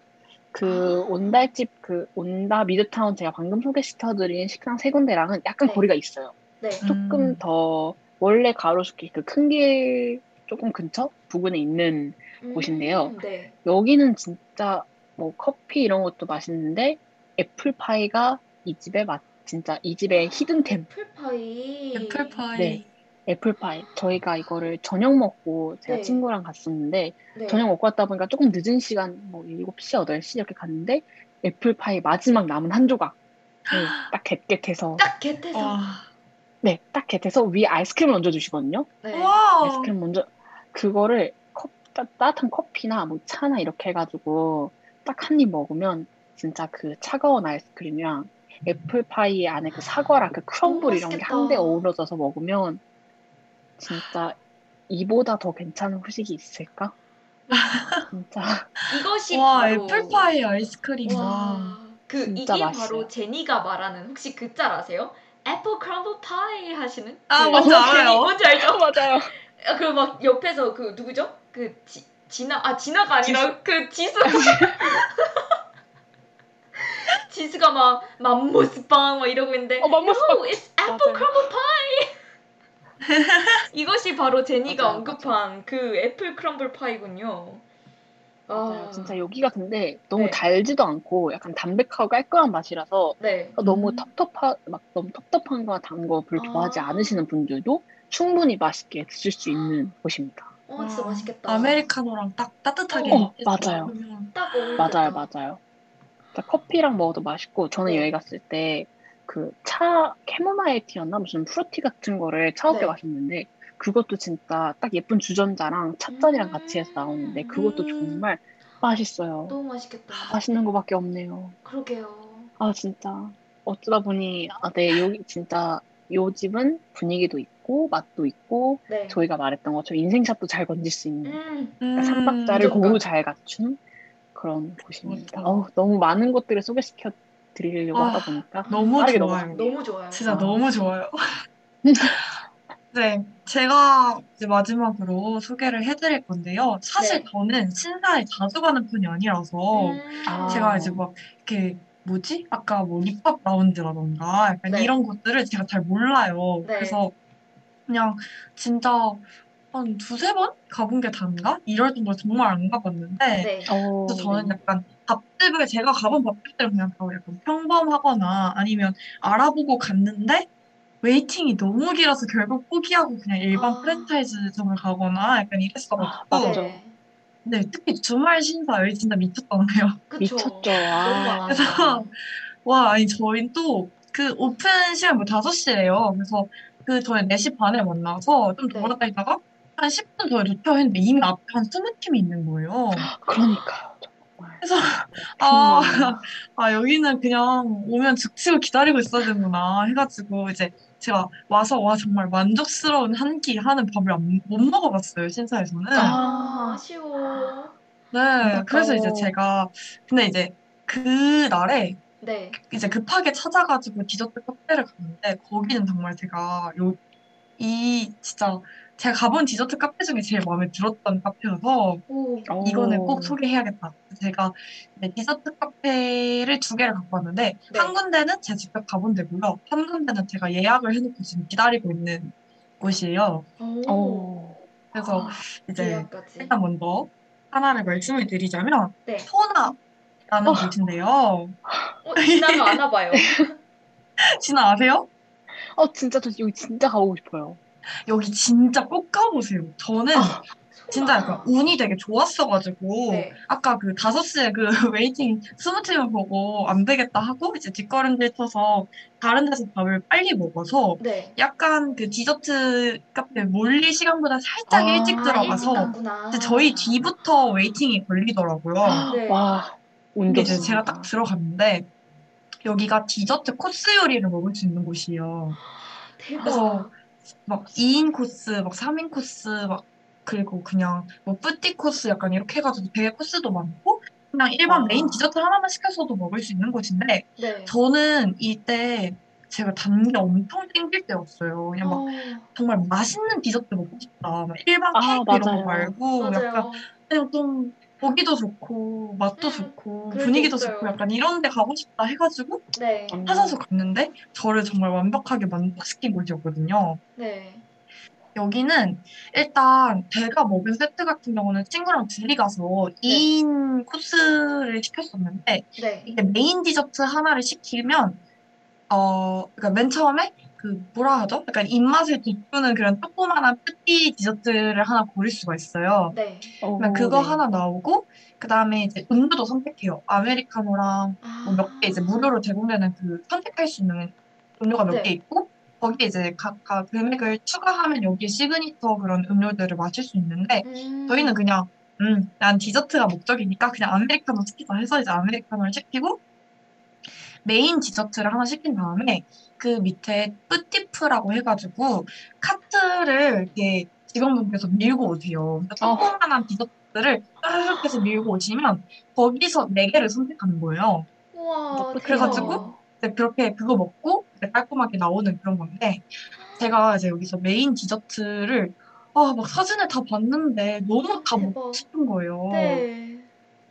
그 아. 온달집 그 온다 미드타운 제가 방금 소개시켜드린 식당 세 군데랑은 약간 네. 거리가 있어요. 네. 음. 조금 더 원래 가로수길 그 큰 길 조금 근처 부근에 있는 곳인데요. 음, 네. 여기는 진짜 뭐 커피 이런 것도 맛있는데 애플파이가 이 집의 맛 진짜 이 집의 히든템 애플파이. 애플파이. 네. 애플파이 저희가 이거를 저녁 먹고 제가 네. 친구랑 갔었는데 네. 저녁 먹고 왔다 보니까 조금 늦은 시간 뭐 7시 8시 이렇게 갔는데 애플파이 마지막 남은 한 조각 딱 겟겟해서 딱 겟해서. 와. 네, 딱 겟해서 위에 아이스크림을 얹어 주시거든요. 네. 와. 아이스크림 먼저 그거를 컵, 따, 따뜻한 커피나 뭐 차나 이렇게 해 가지고 딱 한 입 먹으면 진짜 그 차가운 아이스크림이랑 애플파이 안에 그 사과랑 그 crumble 이런 게. 한데 어우러져서 먹으면 진짜 이보다 더 괜찮은 후식이 있을까? 진짜 이것이 와, 바로 애플파이 아이스크림. 와. 와. 그 진짜 이게 맛있어요. 바로 제니가 말하는 혹시 그 짤 아세요? apple crumble pie 하시는? 아, 그 제니, 알아요. 뭔지 알죠? 맞아요. 그막 옆에서 그 누구죠? 그 지, 진아 아 진아가 아니라 그 지수 지수가 막 맘모스빵 막 이러고 있는데 어, 맘모스빵. No, it's apple crumble pie. 이것이 바로 제니가 맞아요, 언급한 그 애플 크럼블 파이군요. 맞아요. 아, 진짜 여기가 근데 너무 네. 달지도 않고 약간 담백하고 깔끔한 맛이라서 네. 너무 음. 텁텁한 막 너무 텁텁한 거나 단거 별로 좋아하지 아. 않으시는 분들도 충분히 맛있게 드실 수 있는 곳입니다. 어 진짜 와, 맛있겠다. 아메리카노랑 딱 따뜻하게 어, 맞아요. 딱. 맞아요, 맞아요. 커피랑 먹어도 맛있고 저는 네. 여기 갔을 때 그 차 캐모마일 티였나 무슨 fruity 같은 거를 차갑게 네. 마셨는데 그것도 진짜 딱 예쁜 주전자랑 찻잔이랑 음. 같이 해서 나오는데 그것도 음. 정말 맛있어요. 너무 맛있겠다. 맛있는 거밖에 없네요. 그러게요. 아 진짜 어쩌다 보니 아네 여기 진짜 요 집은 분위기도 있고 맛도 있고 네. 저희가 말했던 것처럼 인생샷도 잘 건질 수 있는 음. 그러니까 삼박자를 무조건. 고루 잘 갖춘 그런 곳입니다. 어우, 너무 많은 것들을 소개시켜 드리려고 아, 하다 보니까 너무 좋아요. 넘어가네요. 너무 좋아요. 진짜 아. 너무 좋아요. 네, 제가 이제 마지막으로 소개를 해드릴 건데요. 사실 네. 저는 신사에 자주 가는 편이 아니라서 음. 아. 제가 이제 막 이렇게 뭐지? 아까 뭐 립합 라운지라던가 약간 네. 이런 것들을 제가 잘 몰라요. 네. 그래서 그냥 진짜 한 두세 번 가본 게 단가? 이럴 정도로 정말 안 가봤는데 네. 어, 그래서 저는 네. 약간 밥집을 제가 가본 밥집들은 그냥 다 약간 평범하거나 아니면 알아보고 갔는데 웨이팅이 너무 길어서 결국 포기하고 그냥 일반 아. 프랜차이즈점을 가거나 약간 이랬어가지고 맞죠. 네. 특히 주말 신사 여기 진짜 미쳤잖아요. 그쵸. 미쳤죠. 아. 그래서 와 아니 저희 또 그 오픈 시간 뭐 5시래요. 그래서 그 저희 4시 반에 만나서 좀 네. 돌아다니다가 한 10분 더 늦춰 했는데 이미 앞에 한 20팀이 있는 거예요. 그러니까요. 정말. 그래서 아, 아, 아, 여기는 그냥 오면 죽치고 기다리고 있어야 되는구나 해가지고 이제 제가 와서 와 정말 만족스러운 한 끼 하는 밥을 안- 못 먹어봤어요 신사에서는. 아, 아. 아쉬워. 네, 그래서 이제 안타까워. 제가 근데 이제 그 날에 네. 이제 급하게 찾아가지고 디저트 카페를 갔는데 거기는 정말 제가 요 이 진짜 제가 가본 디저트 카페 중에 제일 마음에 들었던 카페여서 오. 이거는 오. 꼭 소개해야겠다. 제가 네, 디저트 카페를 두 개를 갖고 왔는데 네. 한 군데는 제가 직접 가본 데고요. 한 군데는 제가 예약을 해놓고 지금 기다리고 있는 곳이에요. 오. 오. 그래서 아, 이제 예약까지. 일단 먼저 하나를 말씀을 드리자면 네. 소나라는 어. 곳인데요. 어, 지나면 아나 봐요. 진아 아세요? 어 진짜 저 여기 진짜 가보고 싶어요. 여기 진짜 꼭 가보세요. 저는 아, 진짜 약간 운이 되게 좋았어가지고 네. 아까 그 5시에 그 waiting 스무 팀을 보고 안 되겠다 하고 이제 뒷걸음질 쳐서 다른 데서 밥을 빨리 먹어서 네. 약간 그 디저트 카페 몰릴 시간보다 살짝 아, 일찍 아, 들어가서 일찍 저희 뒤부터 waiting이 걸리더라고요. 네. 와, 근데 이제. 제가 딱 들어갔는데 여기가 디저트 코스 요리를 먹을 수 있는 곳이에요. 대박. 그래서 막 2인 코스, 막 3인 코스, 막 그리고 그냥 뭐 petit 코스 약간 이렇게 해가지고 되게 코스도 많고 그냥 일반 와. 메인 디저트 하나만 시켜서도 먹을 수 있는 곳인데 네. 저는 이때 제가 단 게 엄청 땡길 때였어요. 그냥 막 어, 정말 맛있는 디저트 먹고 싶다. 막 일반 아, 케이크 이런 맞아요. 거 말고 약간 맞아요. 그냥 좀 보기도 좋고 맛도 음, 좋고 분위기도 있어요. 좋고 약간 이런 데 가고 싶다 해가지고 네, 음. 찾아서 갔는데 저를 정말 완벽하게 만족시킨 곳이었거든요. 네, 여기는 일단 제가 먹은 세트 같은 경우는 친구랑 둘이 가서 2인 코스를 시켰었는데 네, 이게 메인 디저트 하나를 시키면 어 그러니까 맨 처음에 그 뭐라 하죠? 약간 입맛을 돋구는 그런 조그만한 petit 디저트를 하나 고를 수가 있어요. 네. 그러면 그거 하나 나오고 그 다음에 이제 음료도 선택해요. 아메리카노랑 뭐몇개 이제 무료로 제공되는 그 선택할 수 있는 음료가 몇 네. 개 있고 거기에 이제 각각 금액을 추가하면 여기에 시그니처 그런 음료들을 마실 수 있는데 음, 저희는 그냥 음, 난 디저트가 목적이니까 그냥 아메리카노 시키자 해서 이제 아메리카노를 시키고 메인 디저트를 하나 시킨 다음에 그 밑에 petit four라고 해가지고 카트를 이렇게 직원분께서 밀고 오세요. 그러니까 어. 조그만한 디저트를 따르륵 해서 밀고 오시면 거기서 네 개를 선택하는 거예요. 우와. 그래가지고 이제 그렇게 그거 먹고 깔끔하게 나오는 그런 건데 제가 이제 여기서 메인 디저트를 아, 막 사진을 다 봤는데 너무 다 대박. 먹고 싶은 거예요. 네,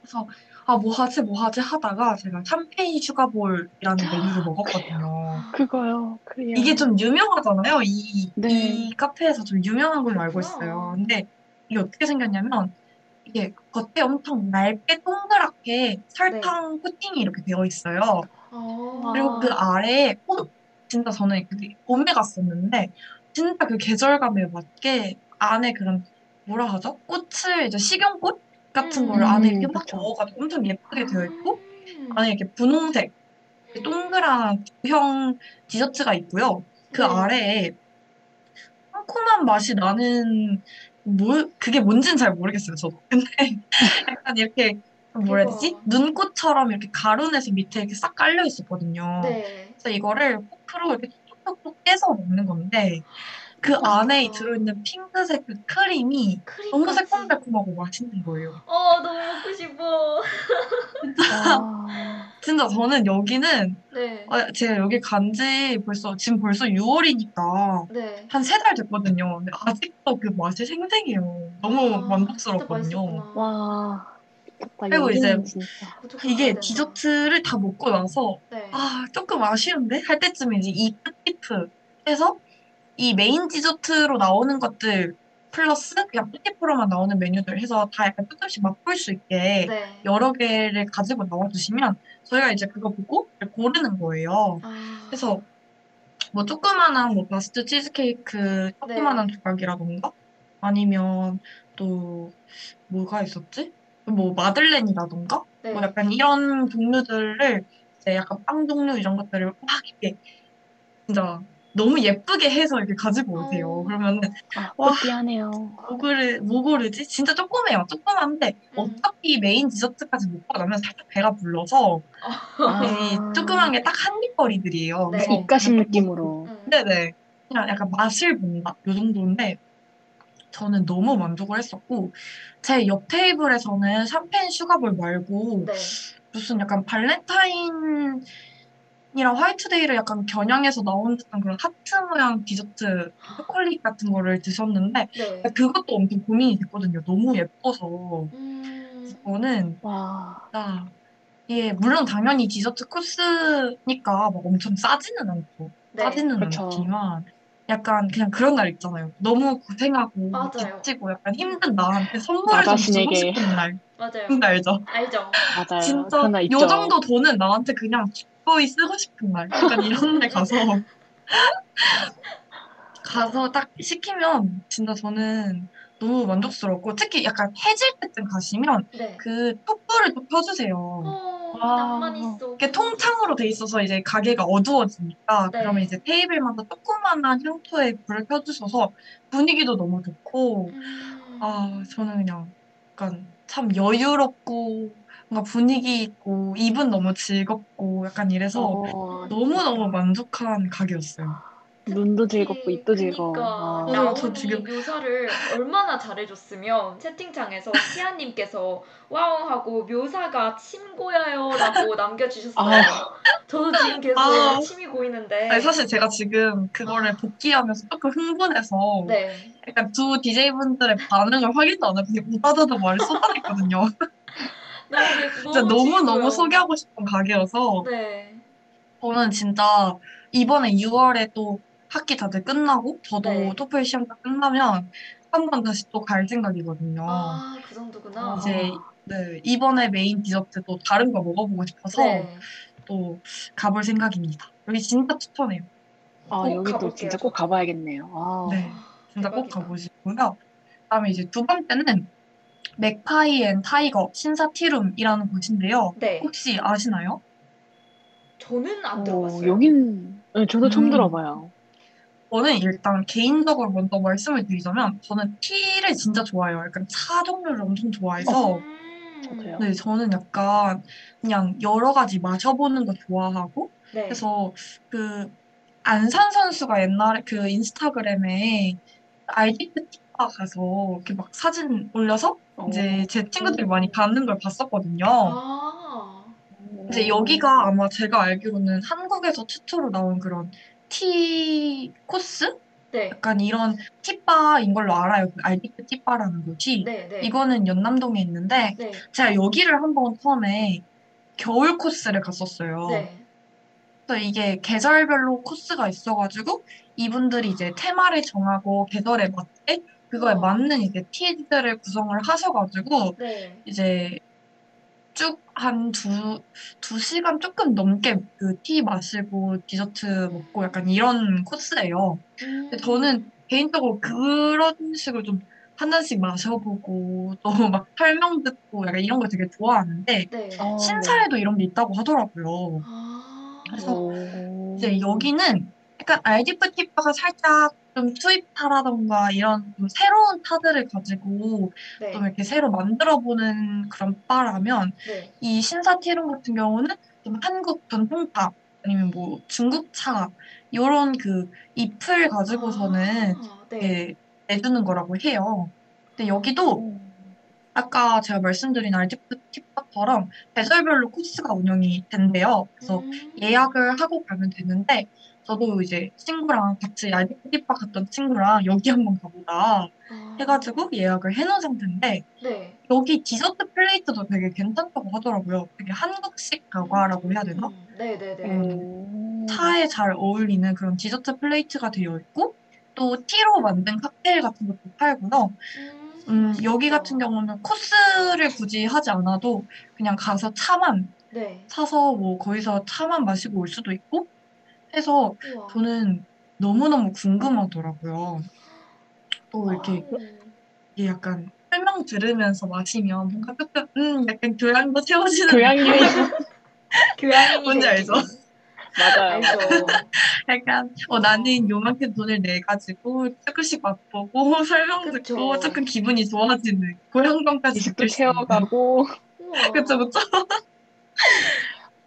그래서 아, 뭐 하지, 뭐 하지 하다가 제가 샴페인 sugar ball이라는 메뉴를 먹었거든요. 그거요. 그래요. 이게 좀 유명하잖아요. 이, 네. 이 카페에서 좀 유명한 걸로 알고. 있어요. 근데 이게 어떻게 생겼냐면 이게 겉에 엄청 얇게 동그랗게 설탕 코팅이 이렇게 되어 있어요. 어, 그리고 그 아래에 꽃 진짜 저는 그 봄에 갔었는데 진짜 그 계절감에 맞게 안에 그런 뭐라 하죠? 꽃을 이제 식용꽃 같은 음. 걸 안에 이렇게 음, 막 그쵸. 넣어가지고 엄청 예쁘게 되어 있고 음, 안에 이렇게 분홍색 동그란 형 디저트가 있고요. 그 네. 아래에 상콤한 맛이 나는 뭐 그게 뭔지는 잘 모르겠어요. 저도. 근데 약간 이렇게 뭐라 해야 되지? 눈꽃처럼 이렇게 가루내서 밑에 이렇게 싹 깔려 있었거든요. 네, 그래서 이거를 포크로 이렇게 톡톡톡 깨서 먹는 건데 그 우와. 안에 들어있는 핑크색 그 크림이 너무 크림까지. 새콤달콤하고 맛있는 거예요. 어, 너무 먹고 싶어. 와. 진짜 저는 여기는 네, 어, 제가 여기 간 지 벌써 지금 벌써 6월이니까 네. 한 세 달 됐거든요. 근데 아직도 그 맛이 생생해요. 너무 아, 만족스럽거든요. 진짜. 와. 그리고 이제 진짜. 이게. 디저트를 다 먹고 나서 네. 아 조금 아쉬운데 할 때쯤에 이제 이 petit four 해서 이 메인 디저트로 나오는 것들 플러스 그냥 petit four로만 나오는 메뉴들 해서 다 약간 조금씩 맛볼 수 있게 네. 여러 개를 가지고 나와주시면 저희가 이제 그거 보고 고르는 거예요. 아, 그래서 뭐 조그만한 뭐 바스크 치즈케이크 조그만한 네. 조각이라던가 아니면 또 뭐가 있었지? 뭐 마들렌이라던가 네. 뭐 약간 이런 종류들을 이제 약간 빵 종류 이런 것들을 막 이렇게 진짜 너무 예쁘게 해서 이렇게 가지고 오세요. 어. 그러면은 아, 와. 뿌띠하네요. 뭐 고르 뭐 고르지? 진짜 조그매요. 조그만데 음. 어차피 메인 디저트까지 먹고 나면 살짝 배가 불러서 아. 이 조그만 게 딱 한 입거리들이에요. 네. 그래서 입가심 느낌으로. 음. 네네. 그냥 약간 맛을 본다. 요 정도인데, 저는 너무 만족을 했었고, 제 옆 테이블에서는 샴페인 sugar ball 말고, 네. 무슨 약간 발렌타인 이랑 화이트데이를 약간 겨냥해서 나온 듯한 그런 하트 모양 디저트, 초콜릿 같은 거를 드셨는데, 네. 그것도 엄청 고민이 됐거든요. 너무 예뻐서. 음, 저는, 와. 아, 예, 물론 당연히 디저트 코스니까 막 엄청 싸지는 않고, 네. 싸지는 그쵸. 않지만 약간 그냥 그런 날 있잖아요. 너무 고생하고 맞아요. 지치고 약간 힘든 나한테 선물을 나좀 주고. 싶은 날. 맞아요. 근데 알죠? 알죠. 맞아요. 진짜. 요 정도 돈은 나한테 그냥 기꺼이 쓰고 싶은 날. 약간 이런 데 가서 가서 딱 시키면 진짜 저는 너무 만족스럽고 특히 약간 해질 때쯤 가시면 네. 그 촛불을 또 켜주세요. 어, 와. 이게 통창으로 돼 있어서 이제 가게가 어두워지니까 네. 그러면 이제 테이블마다 조그만한 향토에 불을 켜주셔서 분위기도 너무 좋고 음, 아 저는 그냥 약간 참 여유롭고 뭔가 분위기 있고 입은 너무 즐겁고 약간 이래서 어, 너무너무 만족한 가게였어요. 눈도 즐겁고 입도 즐거워. 그러니까 아. 저 지금- 묘사를 얼마나 잘해줬으면 채팅창에서 시아님께서 와우 하고 묘사가 침 고여요라고 남겨주셨어요. 아. 저도 지금 계속 아. 침이 고이는데. 아니, 사실 제가 지금 그거를 복귀하면서 조금 흥분해서 네. 약간 두 DJ분들의 반응을 확인도 안 하고 그냥 우다다다 말을 쏟아냈거든요. 너무 진짜 너무 너무 재밌고요. 소개하고 싶은 가게여서 네. 저는 진짜 이번에 6월에 또 학기 다들 끝나고 저도 네. 토플 시험 다 끝나면 한번 다시 또 갈 생각이거든요. 아, 그 정도구나. 이제 네, 이번에 메인 디저트 또 다른 거 먹어보고 싶어서 네. 또 가볼 생각입니다. 여기 진짜 추천해요. 아, 꼭 여기도 가볼게요, 진짜 꼭 가봐야겠네요. 아. 네, 진짜 꼭 대박이다. 가보시고요. 그다음에 이제 두 번째는 맥파이 앤 타이거 신사티룸이라는 곳인데요. 네. 혹시 아시나요? 저는 안 어, 들어봤어요. 여긴 네, 저도 처음 음. 들어봐요. 저는 일단 개인적으로 먼저 말씀을 드리자면 저는 티를 진짜 좋아해요. 약간 차 종류를 엄청 좋아해서 음. 저도요. 네, 저는 약간 그냥 여러 가지 마셔보는 거 좋아하고 네. 그래서 그 안산 선수가 옛날에 그 인스타그램에 티바 가서 이렇게 막 사진 올려서 이제 제 친구들이 많이 가는 걸 봤었거든요. 아. 이제 여기가 아마 제가 알기로는 한국에서 최초로 나온 그런 티 코스? 네. 약간 이런 티바인 걸로 알아요. 그 알디프 티바라는 곳이. 네, 네. 이거는 연남동에 있는데 네. 제가 여기를 한번 처음에 겨울 코스를 갔었어요. 네. 그래서 이게 계절별로 코스가 있어가지고 이분들이 이제 테마를 정하고 계절에 맞게 그거에 우와. 맞는 이제 티들을 구성을 하셔가지고 네. 이제 쭉 한 두, 두 시간 조금 넘게 그 티 마시고 디저트 먹고 약간 이런 코스예요. 음. 근데 저는 개인적으로 그런 식으로 좀 한 잔씩 마셔보고 또 막 설명 듣고 약간 이런 거 되게 좋아하는데 네. 어, 신사에도 이런 게 있다고 하더라고요. 아. 그래서 오. 이제 여기는 약간 알디프 티바가 살짝 좀 투입타라던가 이런 좀 새로운 타들을 가지고 네. 좀 이렇게 새로 만들어보는 그런 바라면 네. 이 신사 티룸 같은 경우는 좀 한국 전통차 아니면 뭐 중국차 이런 그 잎을 가지고서는 아, 네. 내주는 거라고 해요. 근데 여기도 오. 아까 제가 말씀드린 알디프 티바처럼 계절별로 코스가 운영이 된대요. 그래서 음. 예약을 하고 가면 되는데 저도 이제 친구랑 같이 tea bar 갔던 친구랑 여기 한번 가보자 아. 해가지고 예약을 해놓은 상태인데 네. 여기 디저트 플레이트도 되게 괜찮다고 하더라고요. 되게 한국식 다과라고 해야 되나? 음. 네, 네, 네. 음. 차에 잘 어울리는 그런 디저트 플레이트가 되어 있고 또 tea로 만든 칵테일 같은 것도 팔고요. 음, 여기 맛있겠다. 같은 경우는 코스를 굳이 하지 않아도 그냥 가서 차만 네. 사서 뭐 거기서 차만 마시고 올 수도 있고 해서 우와. 저는 너무너무 궁금하더라고요. 또 이렇게 와우. 이게 약간 설명 들으면서 마시면 뭔가 조금 음 약간 교양도 채워지는 교양이 교양인이 뭔지. 알죠? 맞아요. 약간 어 나는 요만큼 돈을 내 가지고 조금씩 맛보고 설명 그쵸. 듣고 조금 기분이 좋아지는 고향감까지 지식도 느낄 채워가고. 그쵸 그쵸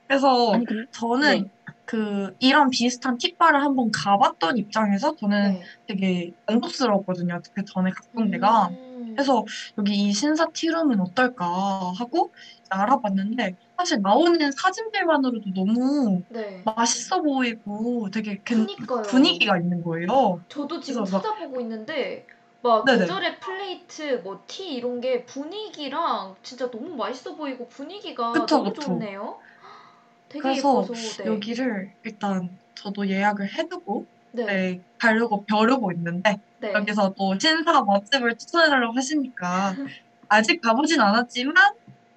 그래서 아니, 근데 저는 네. 그 이런 비슷한 팁바를 한번 가봤던 입장에서 저는 네. 되게 만족스러웠거든요. 그 전에 갔던 데가. 음. 그래서 여기 이 신사 티룸은 어떨까 하고 알아봤는데 사실 나오는 사진들만으로도 너무 네. 맛있어 보이고 되게 괜- 그니까요. 분위기가 있는 거예요. 저도 지금 그래서 막- 찾아보고 있는데 막 네네. 계절의 플레이트, 뭐 티 이런 게 분위기랑 진짜 너무 맛있어 보이고 분위기가 그쵸, 너무 그쵸. 좋네요. 되게 그래서 예뻐서 네. 여기를 일단 저도 예약을 해두고 네. 네, 가려고 벼르고 있는데 네. 여기서 또 신사 맛집을 추천해달라고 하시니까 아직 가보진 않았지만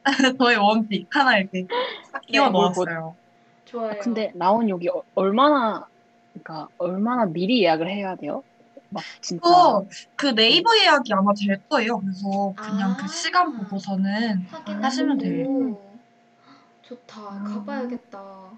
저의 원픽 하나 이렇게 딱 끼워 네, 넣었어요. 좋아요. 근데 나온 여기 어- 얼마나 그러니까 얼마나 미리 예약을 해야 돼요? 막 진짜 또그 네이버 예약이 아마 될 거예요. 그래서 그냥 아. 그 시간 보고서는 하시면. 돼요. 좋다. 음. 가봐야겠다.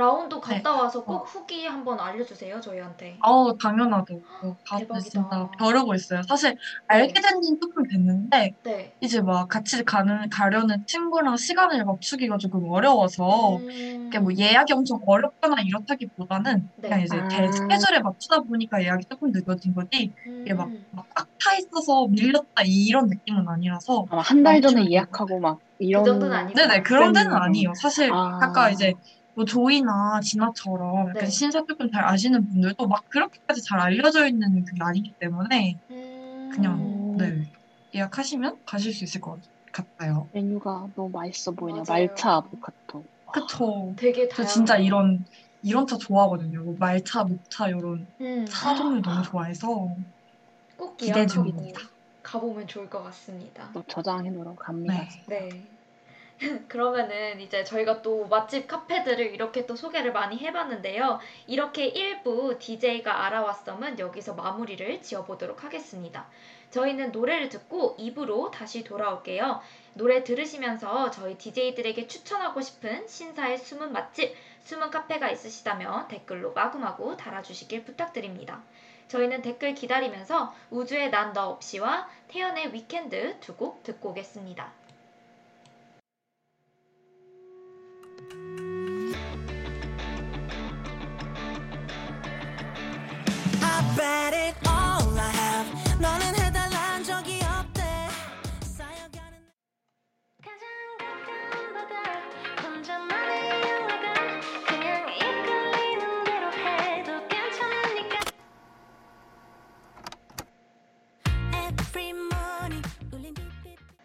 라운드 갔다 네. 와서 꼭 후기 한번 알려주세요, 저희한테. 아우, 당연하죠. 저 가서 대박이다. 진짜 벼르고 있어요. 사실 알게 된 지는 조금 됐는데, 네. 이제 막 같이 가는, 가려는 친구랑 시간을 맞추기가 조금 어려워서, 음, 이게 뭐 예약이 엄청 어렵거나 이렇다기보다는 네. 그냥 이제 아. 제 스케줄에 맞추다 보니까 예약이 조금 늦어진 거지, 이게 막 음. 꽉차 있어서 밀렸다 이런 느낌은 아니라서, 아마 한달 전에. 예약하고 막 이런 정도는 아니죠. 네네, 그런 데는 아니에요. 사실, 아. 아까 이제, 뭐 조이나 진아처럼 약간 네. 신사 조금 잘 아시는 분들도 막 그렇게까지 잘 알려져 있는 그게 아니기 때문에 음. 그냥 네 예약하시면 가실 수 있을 것 같아요. 메뉴가 너무 맛있어 보이네요. 맞아요. 말차 아보카도. 그쵸. 되게 저. 진짜 이런 이런 차 좋아하거든요. 뭐 말차, 녹차 이런 음, 차 종류 너무 좋아해서 꼭 기대 중입니다. 가보면 좋을 것 같습니다. 또 저장해 놓으러 갑니다. 네. 네. 그러면은 이제 저희가 또 맛집 카페들을 이렇게 또 소개를 많이 해봤는데요. 이렇게 1부 DJ가 알아왔음은 여기서 마무리를 지어보도록 하겠습니다. 저희는 노래를 듣고 2부로 다시 돌아올게요. 노래 들으시면서 저희 DJ들에게 추천하고 싶은 신사의 숨은 맛집, 숨은 카페가 있으시다면 댓글로 마구마구 달아주시길 부탁드립니다. 저희는 댓글 기다리면서 우주의 난 너 없이와 태연의 위켄드 두 곡 듣고 오겠습니다.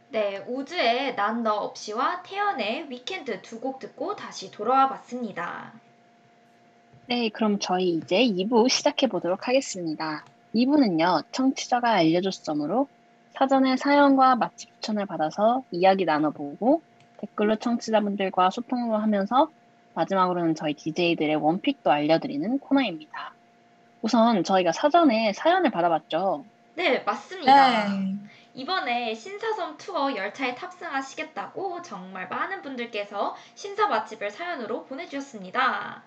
네, 우주의 난 너 없이와 태연의 위켄드 두 곡 듣고 다시 돌아와 봤습니다. 네, 그럼 저희 이제 2부 시작해 보도록 하겠습니다. 2부는요, 청취자가 알려줬으므로 사전에 사연과 맛집 추천을 받아서 이야기 나눠보고 댓글로 청취자분들과 소통을 하면서 마지막으로는 저희 DJ들의 원픽도 알려드리는 코너입니다. 우선 저희가 사전에 사연을 받아봤죠. 네, 맞습니다. 네. 이번에 신사섬 투어 열차에 탑승하시겠다고 정말 많은 분들께서 신사 맛집을 사연으로 보내주셨습니다.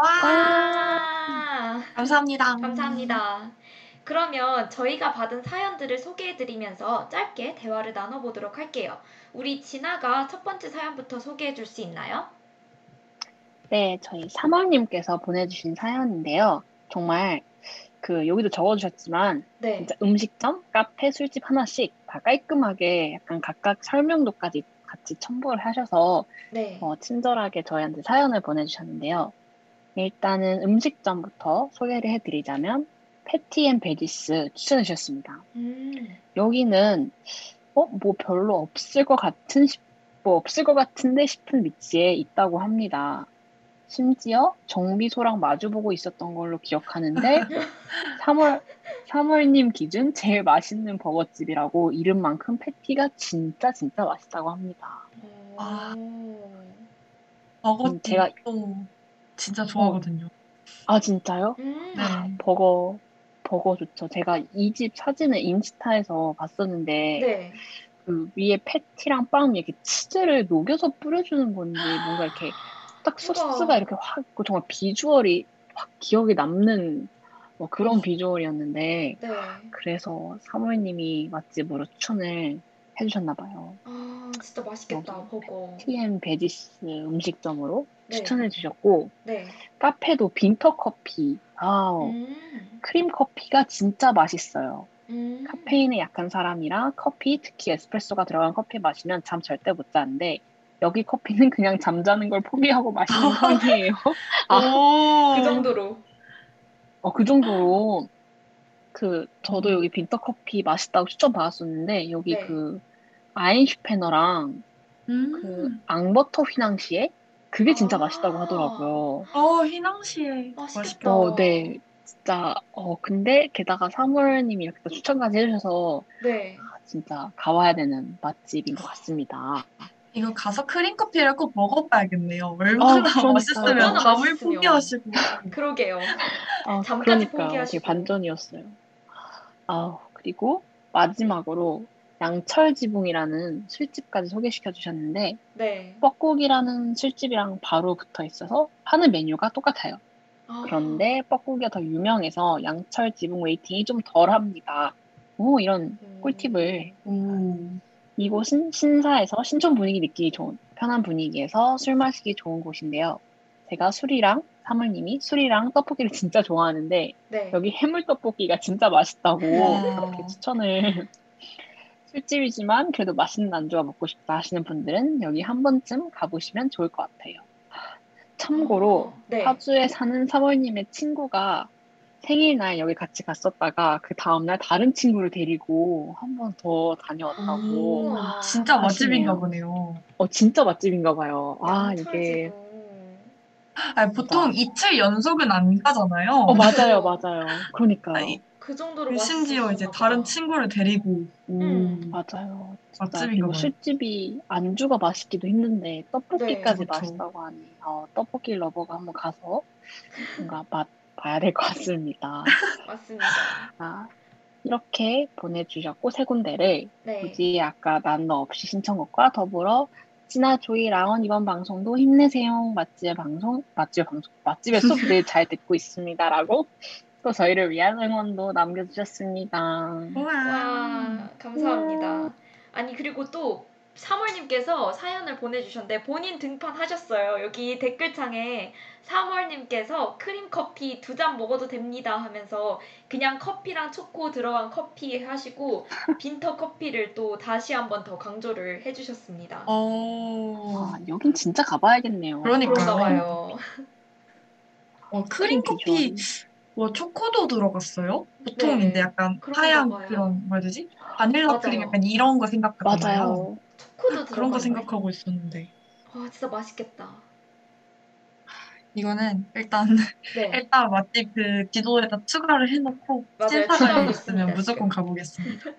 와 아, 감사합니다. 감사합니다. 그러면 저희가 받은 사연들을 소개해드리면서 짧게 대화를 나눠보도록 할게요. 우리 진아가 첫 번째 사연부터 소개해줄 수 있나요? 네, 저희 3월님께서 보내주신 사연인데요. 정말 그 여기도 적어주셨지만 네. 진짜 음식점, 카페, 술집 하나씩 다 깔끔하게 약간 각각 설명도까지 같이 첨부를 하셔서 네. 어, 친절하게 저희한테 사연을 보내주셨는데요. 일단은 음식점부터 소개를 해드리자면 패티앤 베지스 추천해 주셨습니다. 음, 여기는 어, 뭐 별로 없을 것 같은 싶- 뭐 없을 것 같은데 싶은 위치에 있다고 합니다. 심지어 정비소랑 마주보고 있었던 걸로 기억하는데 3월 3월님 기준 제일 맛있는 버거집이라고 이름만큼 패티가 진짜 진짜 맛있다고 합니다. 아. 버거 음, 제가- 또 진짜 좋아하거든요. 아 진짜요? 음, 네. 버거 버거 좋죠. 제가 이 집 사진을 인스타에서 봤었는데 네. 그 위에 패티랑 빵 이렇게 치즈를 녹여서 뿌려주는 건지 뭔가 이렇게 딱 소스가 우와. 이렇게 확 있고 정말 비주얼이 확 기억에 남는 뭐 그런 비주얼이었는데 네. 그래서 사모님이 맛집으로 추천을 해주셨나 봐요. 아, 진짜 맛있겠다, 어. 버거. TM 베지스 음식점으로 네. 추천해 주셨고 네. 카페도 빈터 커피. 아우 음, 크림 커피가 진짜 맛있어요. 음. 카페인에 약한 사람이라 커피, 특히 에스프레소가 들어간 커피 마시면 잠 절대 못 자는데 여기 커피는 그냥 잠자는 걸 포기하고 마시는 편이에요. 아, 오. 그 정도로. 어, 그 정도로 그 저도 음. 여기 빈터 커피 맛있다고 추천 받았었는데 여기 네. 그 아인슈페너랑 음. 그 앙버터 휘낭시에 그게 진짜 아. 맛있다고 하더라고요. 어, 휘낭시에 맛있겠다. 어, 네. 진짜 어 근데 게다가 사무엘님이 이렇게 또 추천까지 해주셔서 네. 아, 진짜 가봐야 되는 맛집인 것 같습니다. 이거 가서 크림커피를 꼭 먹어봐야겠네요. 아, 얼마나 그러니까요. 맛있으면 맛있으면. 포기하시고. 그러게요. 아, 잠까지 그러니까요. 포기하시고. 되게 반전이었어요. 아, 그리고 마지막으로 양철 지붕이라는 술집까지 소개시켜 주셨는데 네. 뻐국이라는 술집이랑 바로 붙어 있어서 하는 메뉴가 똑같아요. 아, 그런데 뻐국이가 더 유명해서 양철 지붕 웨이팅이 좀 덜합니다. 오 이런 음. 꿀팁을 오. 이곳은 신사에서 신촌 분위기 느끼기 좋은 편한 분위기에서 술 마시기 좋은 곳인데요. 제가 술이랑 사모님이 술이랑 떡볶이를 진짜 좋아하는데 네. 여기 해물 떡볶이가 진짜 맛있다고 와. 그렇게 추천을 술집이지만 그래도 맛있는 안주가 먹고 싶다 하시는 분들은 여기 한 번쯤 가보시면 좋을 것 같아요. 참고로 어, 네. 파주에 사는 사모님의 친구가 생일날 여기 같이 갔었다가 그 다음날 다른 친구를 데리고 한 번 더 다녀왔다고. 오, 우와. 진짜 맛집인가. 보네요. 어, 진짜 맛집인가 봐요. 아, 양철 이게. 아니, 보통 이틀 연속은 안 가잖아요. 어, 맞아요, 맞아요. 그러니까요. 아니, 그 정도로 심지어 이제. 다른 친구를 데리고 오. 음. 맞아요. 맛집인가 봐요. 술집이 안주가 맛있기도 힘든데 떡볶이까지 네, 그렇죠. 맛있다고 하니 어, 떡볶이 러버가 한번 가서 뭔가 맛 봐야 될 것 같습니다. 맞습니다. 아, 이렇게 보내주셨고 세 군데를 네. 굳이 아까 난 너 없이 신청곡과 더불어 진아 조이 라온 이번 방송도 힘내세요 맛집 방송 맛집 방송 맛집의 수업들 잘 듣고 있습니다라고 또 저희를 위한 응원도 남겨주셨습니다. 우와. 와, 감사합니다. 아니, 그리고 또 사월님께서 사연을 보내주셨는데 본인 등판하셨어요. 여기 댓글창에 사월님께서 크림 커피 두 잔 먹어도 됩니다 하면서 그냥 커피랑 초코 들어간 커피 하시고 빈터 커피를 또 다시 한번 더 강조를 해주셨습니다. 어, 아, 여긴 진짜 가봐야겠네요. 그러니까요. 어, 크림 커피, 뭐 초코도 들어갔어요? 보통 네. 이제 약간 하얀 봐요. 그런 뭐라 되지? 바닐라 맞아요. 크림 약간 이런 거 생각하잖아요. 맞아요. 초코도 들어간 그런 거 생각하고 있었는데 와, 진짜 맛있겠다. 이거는 일단 네. 일단 맛집 그 지도에다 추가를 해놓고 추가하고 있으면 무조건. 가보겠습니다.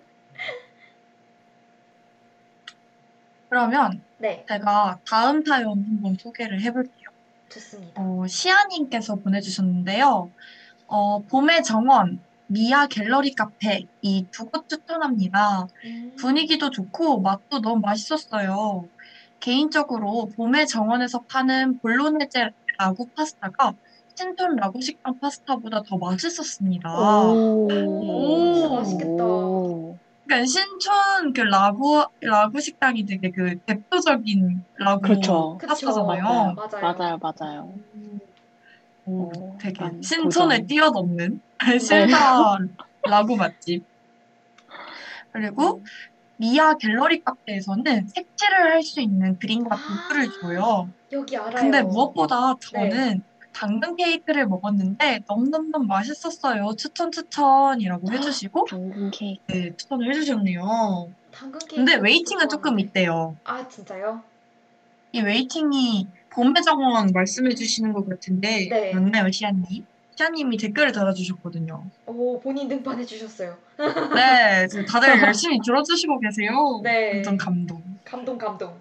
그러면 네, 제가 다음 사연 한번 소개를 해볼게요. 좋습니다. 어, 시아님께서 보내주셨는데요. 어, 봄의 정원, 미아 갤러리 카페 이 두 곳 추천합니다. 음. 분위기도 좋고 맛도 너무 맛있었어요. 개인적으로 봄의 정원에서 파는 볼로네제 라구 파스타가 신촌 라구 식당 파스타보다 더 맛있었습니다. 오, 진짜 맛있겠다. 오. 그러니까 신촌 그 라구 라구 식당이 되게 그 대표적인 라구 그렇죠. 그쵸. 파스타잖아요. 맞아요. 맞아요, 맞아요. 오, 오, 되게 약간 신촌을 도전. 뛰어넘는 신사 라구 맛집. 그리고 미아 갤러리 카페에서는 색칠을 할 수 있는 그림과 도구를 아. 줘요. 여기 알아요. 근데 무엇보다 네. 저는 당근 케이크를 먹었는데 너무너무 맛있었어요. 추천 추천이라고 해주시고 당근 케이크. 네, 추천을 해주셨네요. 당근 케이크. 근데 웨이팅은 조금. 있대요. 아 진짜요? 이 waiting이 봄의 정원 말씀해 주시는 것 같은데 네. 맞나요, 시아님? 시아님이 댓글을 달아주셨거든요. 오 본인 등판해 주셨어요. 네, 다들 열심히 들어주시고 계세요. 네. 완전 감동. 감동 감동.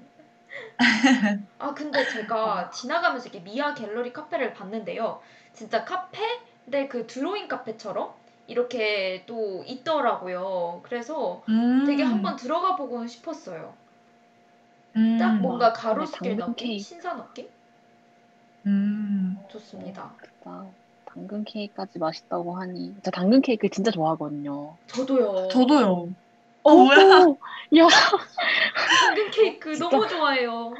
아 근데 제가 지나가면서 이렇게 미아 갤러리 카페를 봤는데요. 진짜 카페인데 그 드로잉 카페처럼 이렇게 또 있더라고요. 그래서 음, 되게 한번 들어가 보고 싶었어요. 음, 딱 뭔가 와, 가로수길 느낌, 케이크. 신사 느낌 음, 좋습니다. 진짜 당근 케이크까지 맛있다고 하니. 저 당근 케이크 진짜 좋아하거든요. 저도요. 저도요. 어, 뭐야? 야, 당근 케이크 진짜. 너무 좋아해요.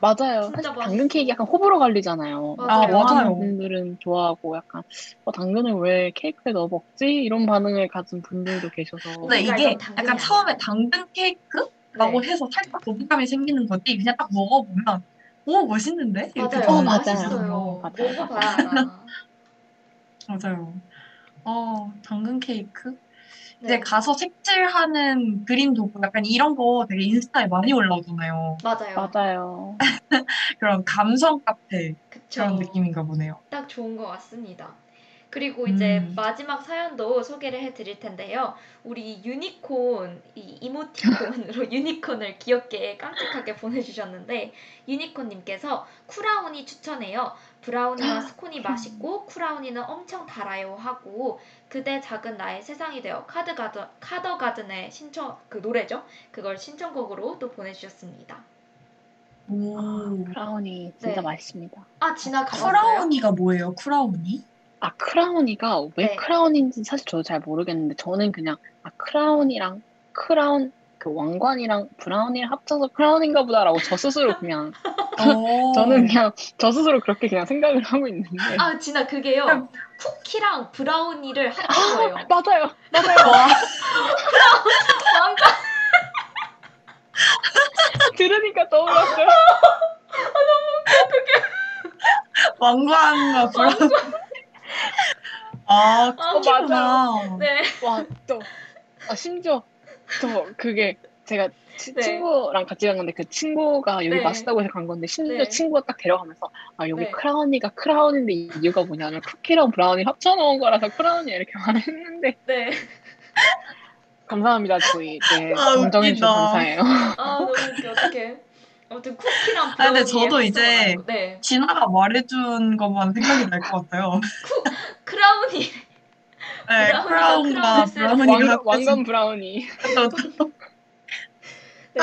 맞아요. 진짜 사실 맛있어. 당근 케이크 약간 호불호 갈리잖아요. 맞아요. 아, 좋아하는 맞아요. 분들은 좋아하고 약간 어, 당근을 왜 케이크에 넣어 먹지? 이런 반응을 가진 분들도 계셔서. 근데 이게 약간. 처음에 당근 케이크 라고 네. 해서 살짝 거부감이 생기는 거지. 그냥 딱 먹어보면 오 멋있는데? 이렇게 맞아요. 어, 좀 맞아요. 맛있어요. 맞아요. 먹어봐야 알아. 맞아요. 어 당근 케이크. 네. 이제 가서 색칠하는 그림 도구 약간 이런 거 되게 인스타에 많이 올라오잖아요. 맞아요. 맞아요. 그런 감성 카페 그쵸. 그런 느낌인가 보네요. 딱 좋은 것 같습니다. 그리고 이제 음. 마지막 사연도 소개를 해드릴 텐데요. 우리 유니콘 이 이모티콘으로 유니콘을 귀엽게 깜찍하게 보내주셨는데 유니콘님께서 크라우니 추천해요. 브라우니와 스콘이 맛있고 크라우니는 엄청 달아요 하고 그대 작은 나의 세상이 되어 카드 가드 카더 가든의 신청 그 노래죠. 그걸 신청곡으로 또 보내주셨습니다. 오. 크라우니 진짜 네. 맛있습니다. 아 지나 가봤어요? 크라우니가 뭐예요? 크라우니? 아 크라우니가 왜 네. 크라우니인지 사실 저도 잘 모르겠는데 저는 그냥 아 크라운이랑 크라운 그 왕관이랑 브라우니랑 합쳐서 크라우니인가 보다라고 저 스스로 그냥 오. 저는 그냥 저 스스로 그렇게 그냥 생각을 하고 있는데 아 지나 그게요. 쿠키랑 브라우니를 합친 거예요. 맞아요 맞아요 와, 왕관 들으니까 떠올랐어요 왕관과 브라우니. 아, 아, 쿠키구나. 네. 와 또 아, 심지어 저 그게 제가 치- 네. 친구랑 같이 간 건데 그 친구가 여기 네. 맛있다고 해서 간 건데 심지어 네. 친구가 딱 데려가면서 아 여기 네. 크라우니가 크라우니인데 이유가 뭐냐면 쿠키랑 브라우니 합쳐놓은 거라서 크라우니야 이렇게 말했는데 네. 감사합니다 저희 네 아, 정정해 주셔서 웃기다. 감사해요 아 너무 웃겨 어떡해. 아무튼 쿠키랑 아. 근데 저도 이제- 네. 진아가 말해준 것만 생각이 날 것 같아요. 크라우니. 네, 크라운과 크라운을 브라우니가 왕, 왕관 브라우니 네.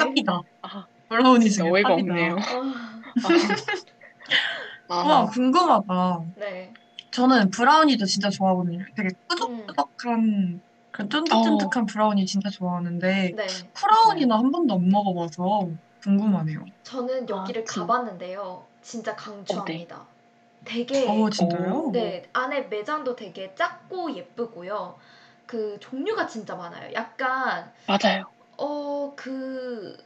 아, 브라우니 진짜 중에 어이가 탑이다. 없네요 아, 아, 와, 아, 궁금하다. 네. 저는 브라우니도 진짜 좋아하거든요. 되게 음. 끄덕끄덕한, 그런 쫀득쫀득한 브라우니 진짜 좋아하는데, 네. 크라우니는 한 번도 안 먹어봐서 궁금하네요. 저는 여기를 아, 진- 가봤는데요. 진짜 강추합니다. 되게 어, 진짜요? 오. 네 안에 매장도 되게 작고 예쁘고요. 그 종류가 진짜 많아요. 약간 맞아요 어그그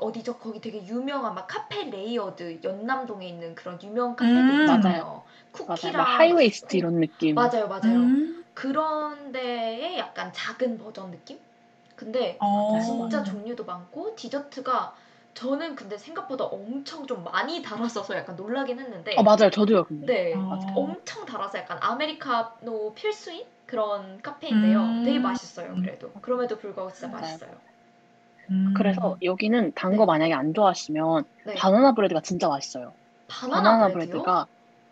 어디죠? 거기 되게 유명한 막 카페 레이어드 연남동에 있는 그런 유명 카페들 음. 있잖아요. 맞아요. 맞아요 쿠키랑 막 하이웨이스트. 이런 느낌 맞아요, 맞아요. 음. 그런 데의 약간 작은 버전 느낌? 근데 어. 진짜 종류도 많고 디저트가 저는 근데 생각보다 엄청 좀 많이 달았어서 약간 놀라긴 했는데 어 맞아요 저도요 근데 네 아. 엄청 달아서 약간 아메리카노 필수인 그런 카페인데요 음. 되게 맛있어요 그래도 그럼에도 불구하고 진짜 맞아요. 맛있어요 음. 그래서 여기는 단 거 만약에 안 좋아하시면 네 바나나 브레드가 진짜 맛있어요 바나나, 바나나 브레드요? 브레드가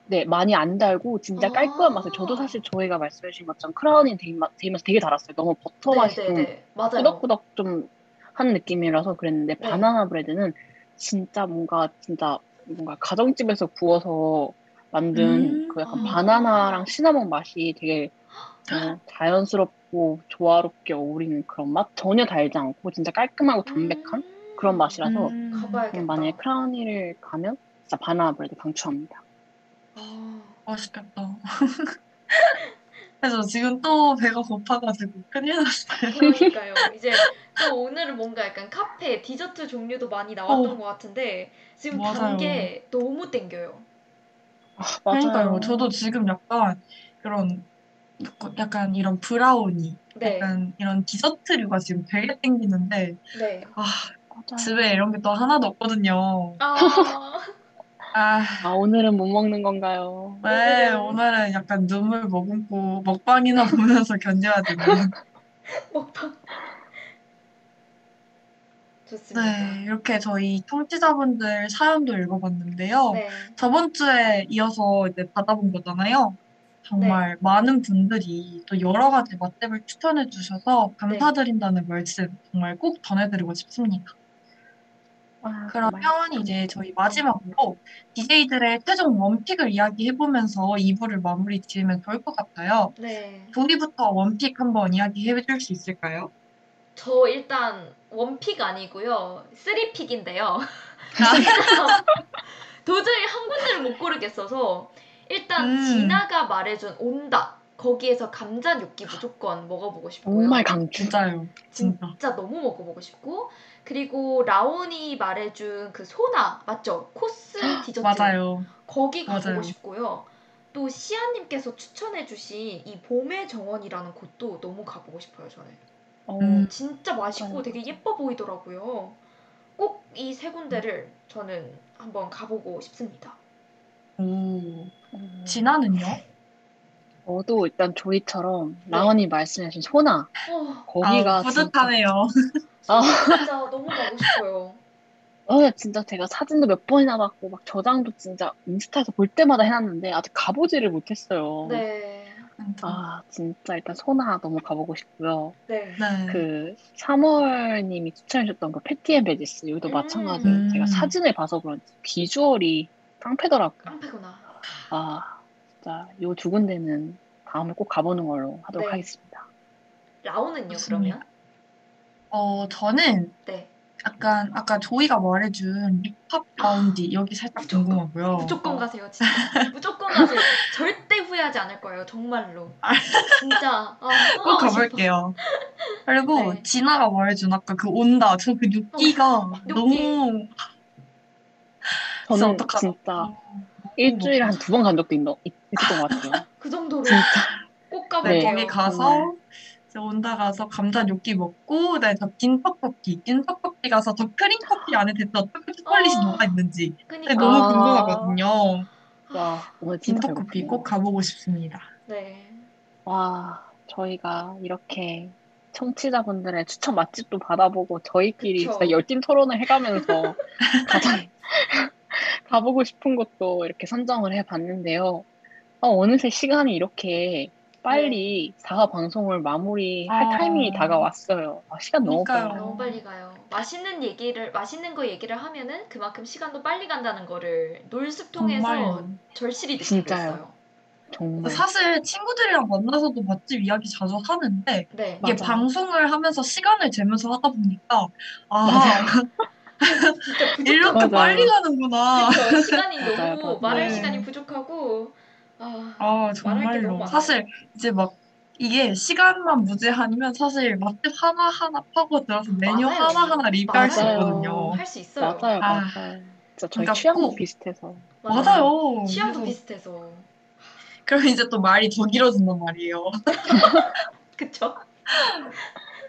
네 많이 안 달고 진짜 아. 깔끔한 맛을 저도 사실 저희가 말씀해 주신 것처럼 크라우니 데이맛 되게 달았어요 너무 버터 맛이 좀 네네네 맞아요 꾸덕꾸덕 좀 한 느낌이라서 그랬는데 네. 바나나 bread는 진짜 뭔가 진짜 뭔가 가정집에서 구워서 만든 음. 그 약간 아. 바나나랑 시나몬 맛이 되게 어, 자연스럽고 조화롭게 어울리는 그런 맛 전혀 달지 않고 진짜 깔끔하고 담백한 음. 그런 맛이라서 음. 만약에 크라우니를 가면 진짜 바나나 브레드 강추합니다. 아, 맛있겠다. 그래서 지금 또 배가 고파가지고 큰일 났어요. 그러니까요 이제 또 오늘은 뭔가 약간 카페 디저트 종류도 많이 나왔던 어. 것 같은데 지금 맞아요. 단게 너무 땡겨요 아, 그러니까요. 저도 지금 약간 그런 약간 이런 브라우니, 네 약간 이런 디저트류가 지금 되게 땡기는데 네. 아 맞아요. 집에 이런 게 또 하나도 없거든요. 아, 아, 아 오늘은 못 먹는 건가요? 네 오늘은- 약간 눈물 머금고 먹방이나 보면서 견뎌야 되는. 먹방. 좋습니다. 네 이렇게 저희 청취자분들 사연도 읽어봤는데요. 네. 저번 주에 이어서 이제 받아본 거잖아요. 정말 네. 많은 분들이 또 여러 가지 맛집을 추천해 주셔서 네. 감사드린다는 말씀 정말 꼭 전해드리고 싶습니다. 아, 그러면 정말. 이제 저희 마지막으로 DJ들의 최종 원픽을 이야기해보면서 2부를 마무리 지으면 좋을 것 같아요. 네. 도리부터 원픽 한번 이야기해 줄 수 있을까요? 저 일단 원픽 아니고요. 쓰리픽인데요. 도저히 한 군데를 못 고르겠어서 일단 음. 진아가 말해준 온다. 거기에서 감자 뇨끼 무조건 먹어보고 싶고요. 정말 강추. 진짜요. 진짜. 진짜 너무 먹어보고 싶고 그리고 라온이 말해준 그 소나 맞죠? 코스 디저트 맞아요. 거기 가보고 맞아요. 싶고요. 또 시아님께서 추천해주신 이 봄의 정원이라는 곳도 너무 가보고 싶어요. 저는 어, 음. 진짜 맛있고. 되게 예뻐 보이더라고요. 꼭 이 세 군데를 저는 한번 가보고 싶습니다. 오. 음. 진아는요? 저도 일단 조이처럼 라온이 말씀하신 소나 어, 거기가 아, 뿌듯하네요. 아, 진짜 너무 가고 싶어요. 어, 진짜 제가 사진도 몇 번이나 받고 막 저장도 진짜 인스타에서 볼 때마다 해놨는데 아직 가보지를 못했어요. 네. 아, 진짜 일단 소나 너무 가보고 싶고요. 네. 네. 그 3월님이 추천해줬던 그 패티앤 베지스 여기도 음. 마찬가지로 음. 제가 사진을 봐서 그런지 비주얼이 깡패더라고요. 깡패구나. 아, 진짜 요 두 군데는 다음에 꼭 가보는 걸로 하도록 네. 하겠습니다. 라오는요. 그러면? 어, 저는 네. 약간 아까 조이가 말해준 립합 라운지 여기 살짝 무조건, 궁금하고요. 무조건 가세요, 진짜. 무조건 가세요. 절대 후회하지 않을 거예요, 정말로. 진짜. 아, 꼭 너무 가볼게요. 그리고 네. 진아가 말해준 아까 그 온다. 저 그 육기가 육기. 너무 저는. 진짜 일주일에 한 두 번 간 적도 있, 있, 있었던 것 같아요. 그 정도로 진짜. 꼭 네, 가볼게요. 거기 가서. 이제 온다 가서 감자 요끼 먹고 그다음에 저긴 떡볶이, 긴 떡볶이 가서 저 크림 커피 안에 대체 어떻게 초콜릿이 아. 녹아 있는지 그니까. 너무 아. 궁금하거든요. 와, 오늘 긴 진짜 떡볶이. 꼭 가보고 싶습니다. 네. 와, 저희가 이렇게 청취자분들의 추천 맛집도 받아보고 저희끼리 그쵸. 진짜 열띤 토론을 해가면서 가장 가보고 싶은 곳도 이렇게 선정을 해봤는데요. 어, 어느새 시간이 이렇게 빨리 4화 방송을 마무리할 아. 타이밍이 다가왔어요. 아, 시간 너무 그러니까요. 빨라요. 너무 빨리 가요. 맛있는 얘기를 맛있는 거 얘기를 하면은 그만큼 시간도 빨리 간다는 거를 놀숲 통해서 정말 절실히 느끼고 진짜요. 있어요. 정말. 사실 친구들이랑 만나서도 맛집 이야기 자주 하는데 네. 이게 맞아요. 방송을 하면서 시간을 재면서 하다 보니까 아 이렇게 맞아요. 빨리 가는구나. 그쵸. 시간이 맞아요, 너무 맞아요. 말할 네. 시간이 부족하고 아, 아 말할 게 너무 정말로. 사실 이제 막 이게 시간만 무제한이면 사실 맛집 하나 하나 파고 들어서 메뉴 맞아요. 하나 하나 리뷰할 수 맞아요. 있거든요. 할 수 있어요. 맞아요, 아. 맞아요. 진짜 저희 그러니까 취향도 꼭- 비슷해서. 맞아요. 취향도 그래서 비슷해서. 그럼 이제 또 말이 더 길어진단 말이에요. 그쵸?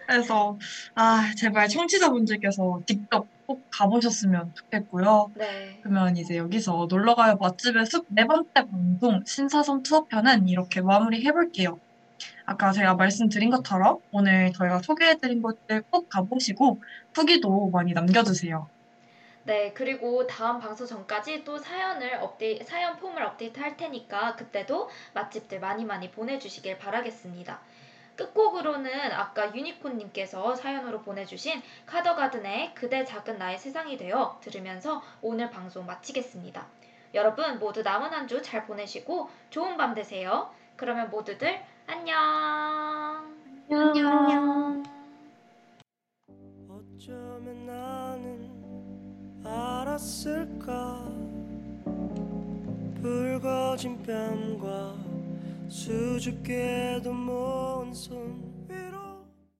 그래서 아 제발 청취자분들께서 직접 꼭 가보셨으면 좋겠고요. 네. 그러면 이제 여기서 놀러가요 맛집의 숲 네 번째 방송 신사선 투어편은 이렇게 마무리 해볼게요. 아까 제가 말씀드린 것처럼 오늘 저희가 소개해드린 곳들 꼭 가보시고 후기도 많이 남겨주세요. 네, 그리고 다음 방송 전까지 또 사연을 업데이, 사연 폼을 업데이트 할 테니까 그때도 맛집들 많이 많이 보내주시길 바라겠습니다. 끝곡으로는 아까 유니콘님께서 사연으로 보내주신 카더가든의 그대 작은 나의 세상이 되어 들으면서 오늘 방송 마치겠습니다. 여러분 모두 남은 한 주 잘 보내시고 좋은 밤 되세요. 그러면 모두들 안녕. 안녕. 어쩌면 나는 알았을까 붉어진 뺨과 수줍게도 모은 손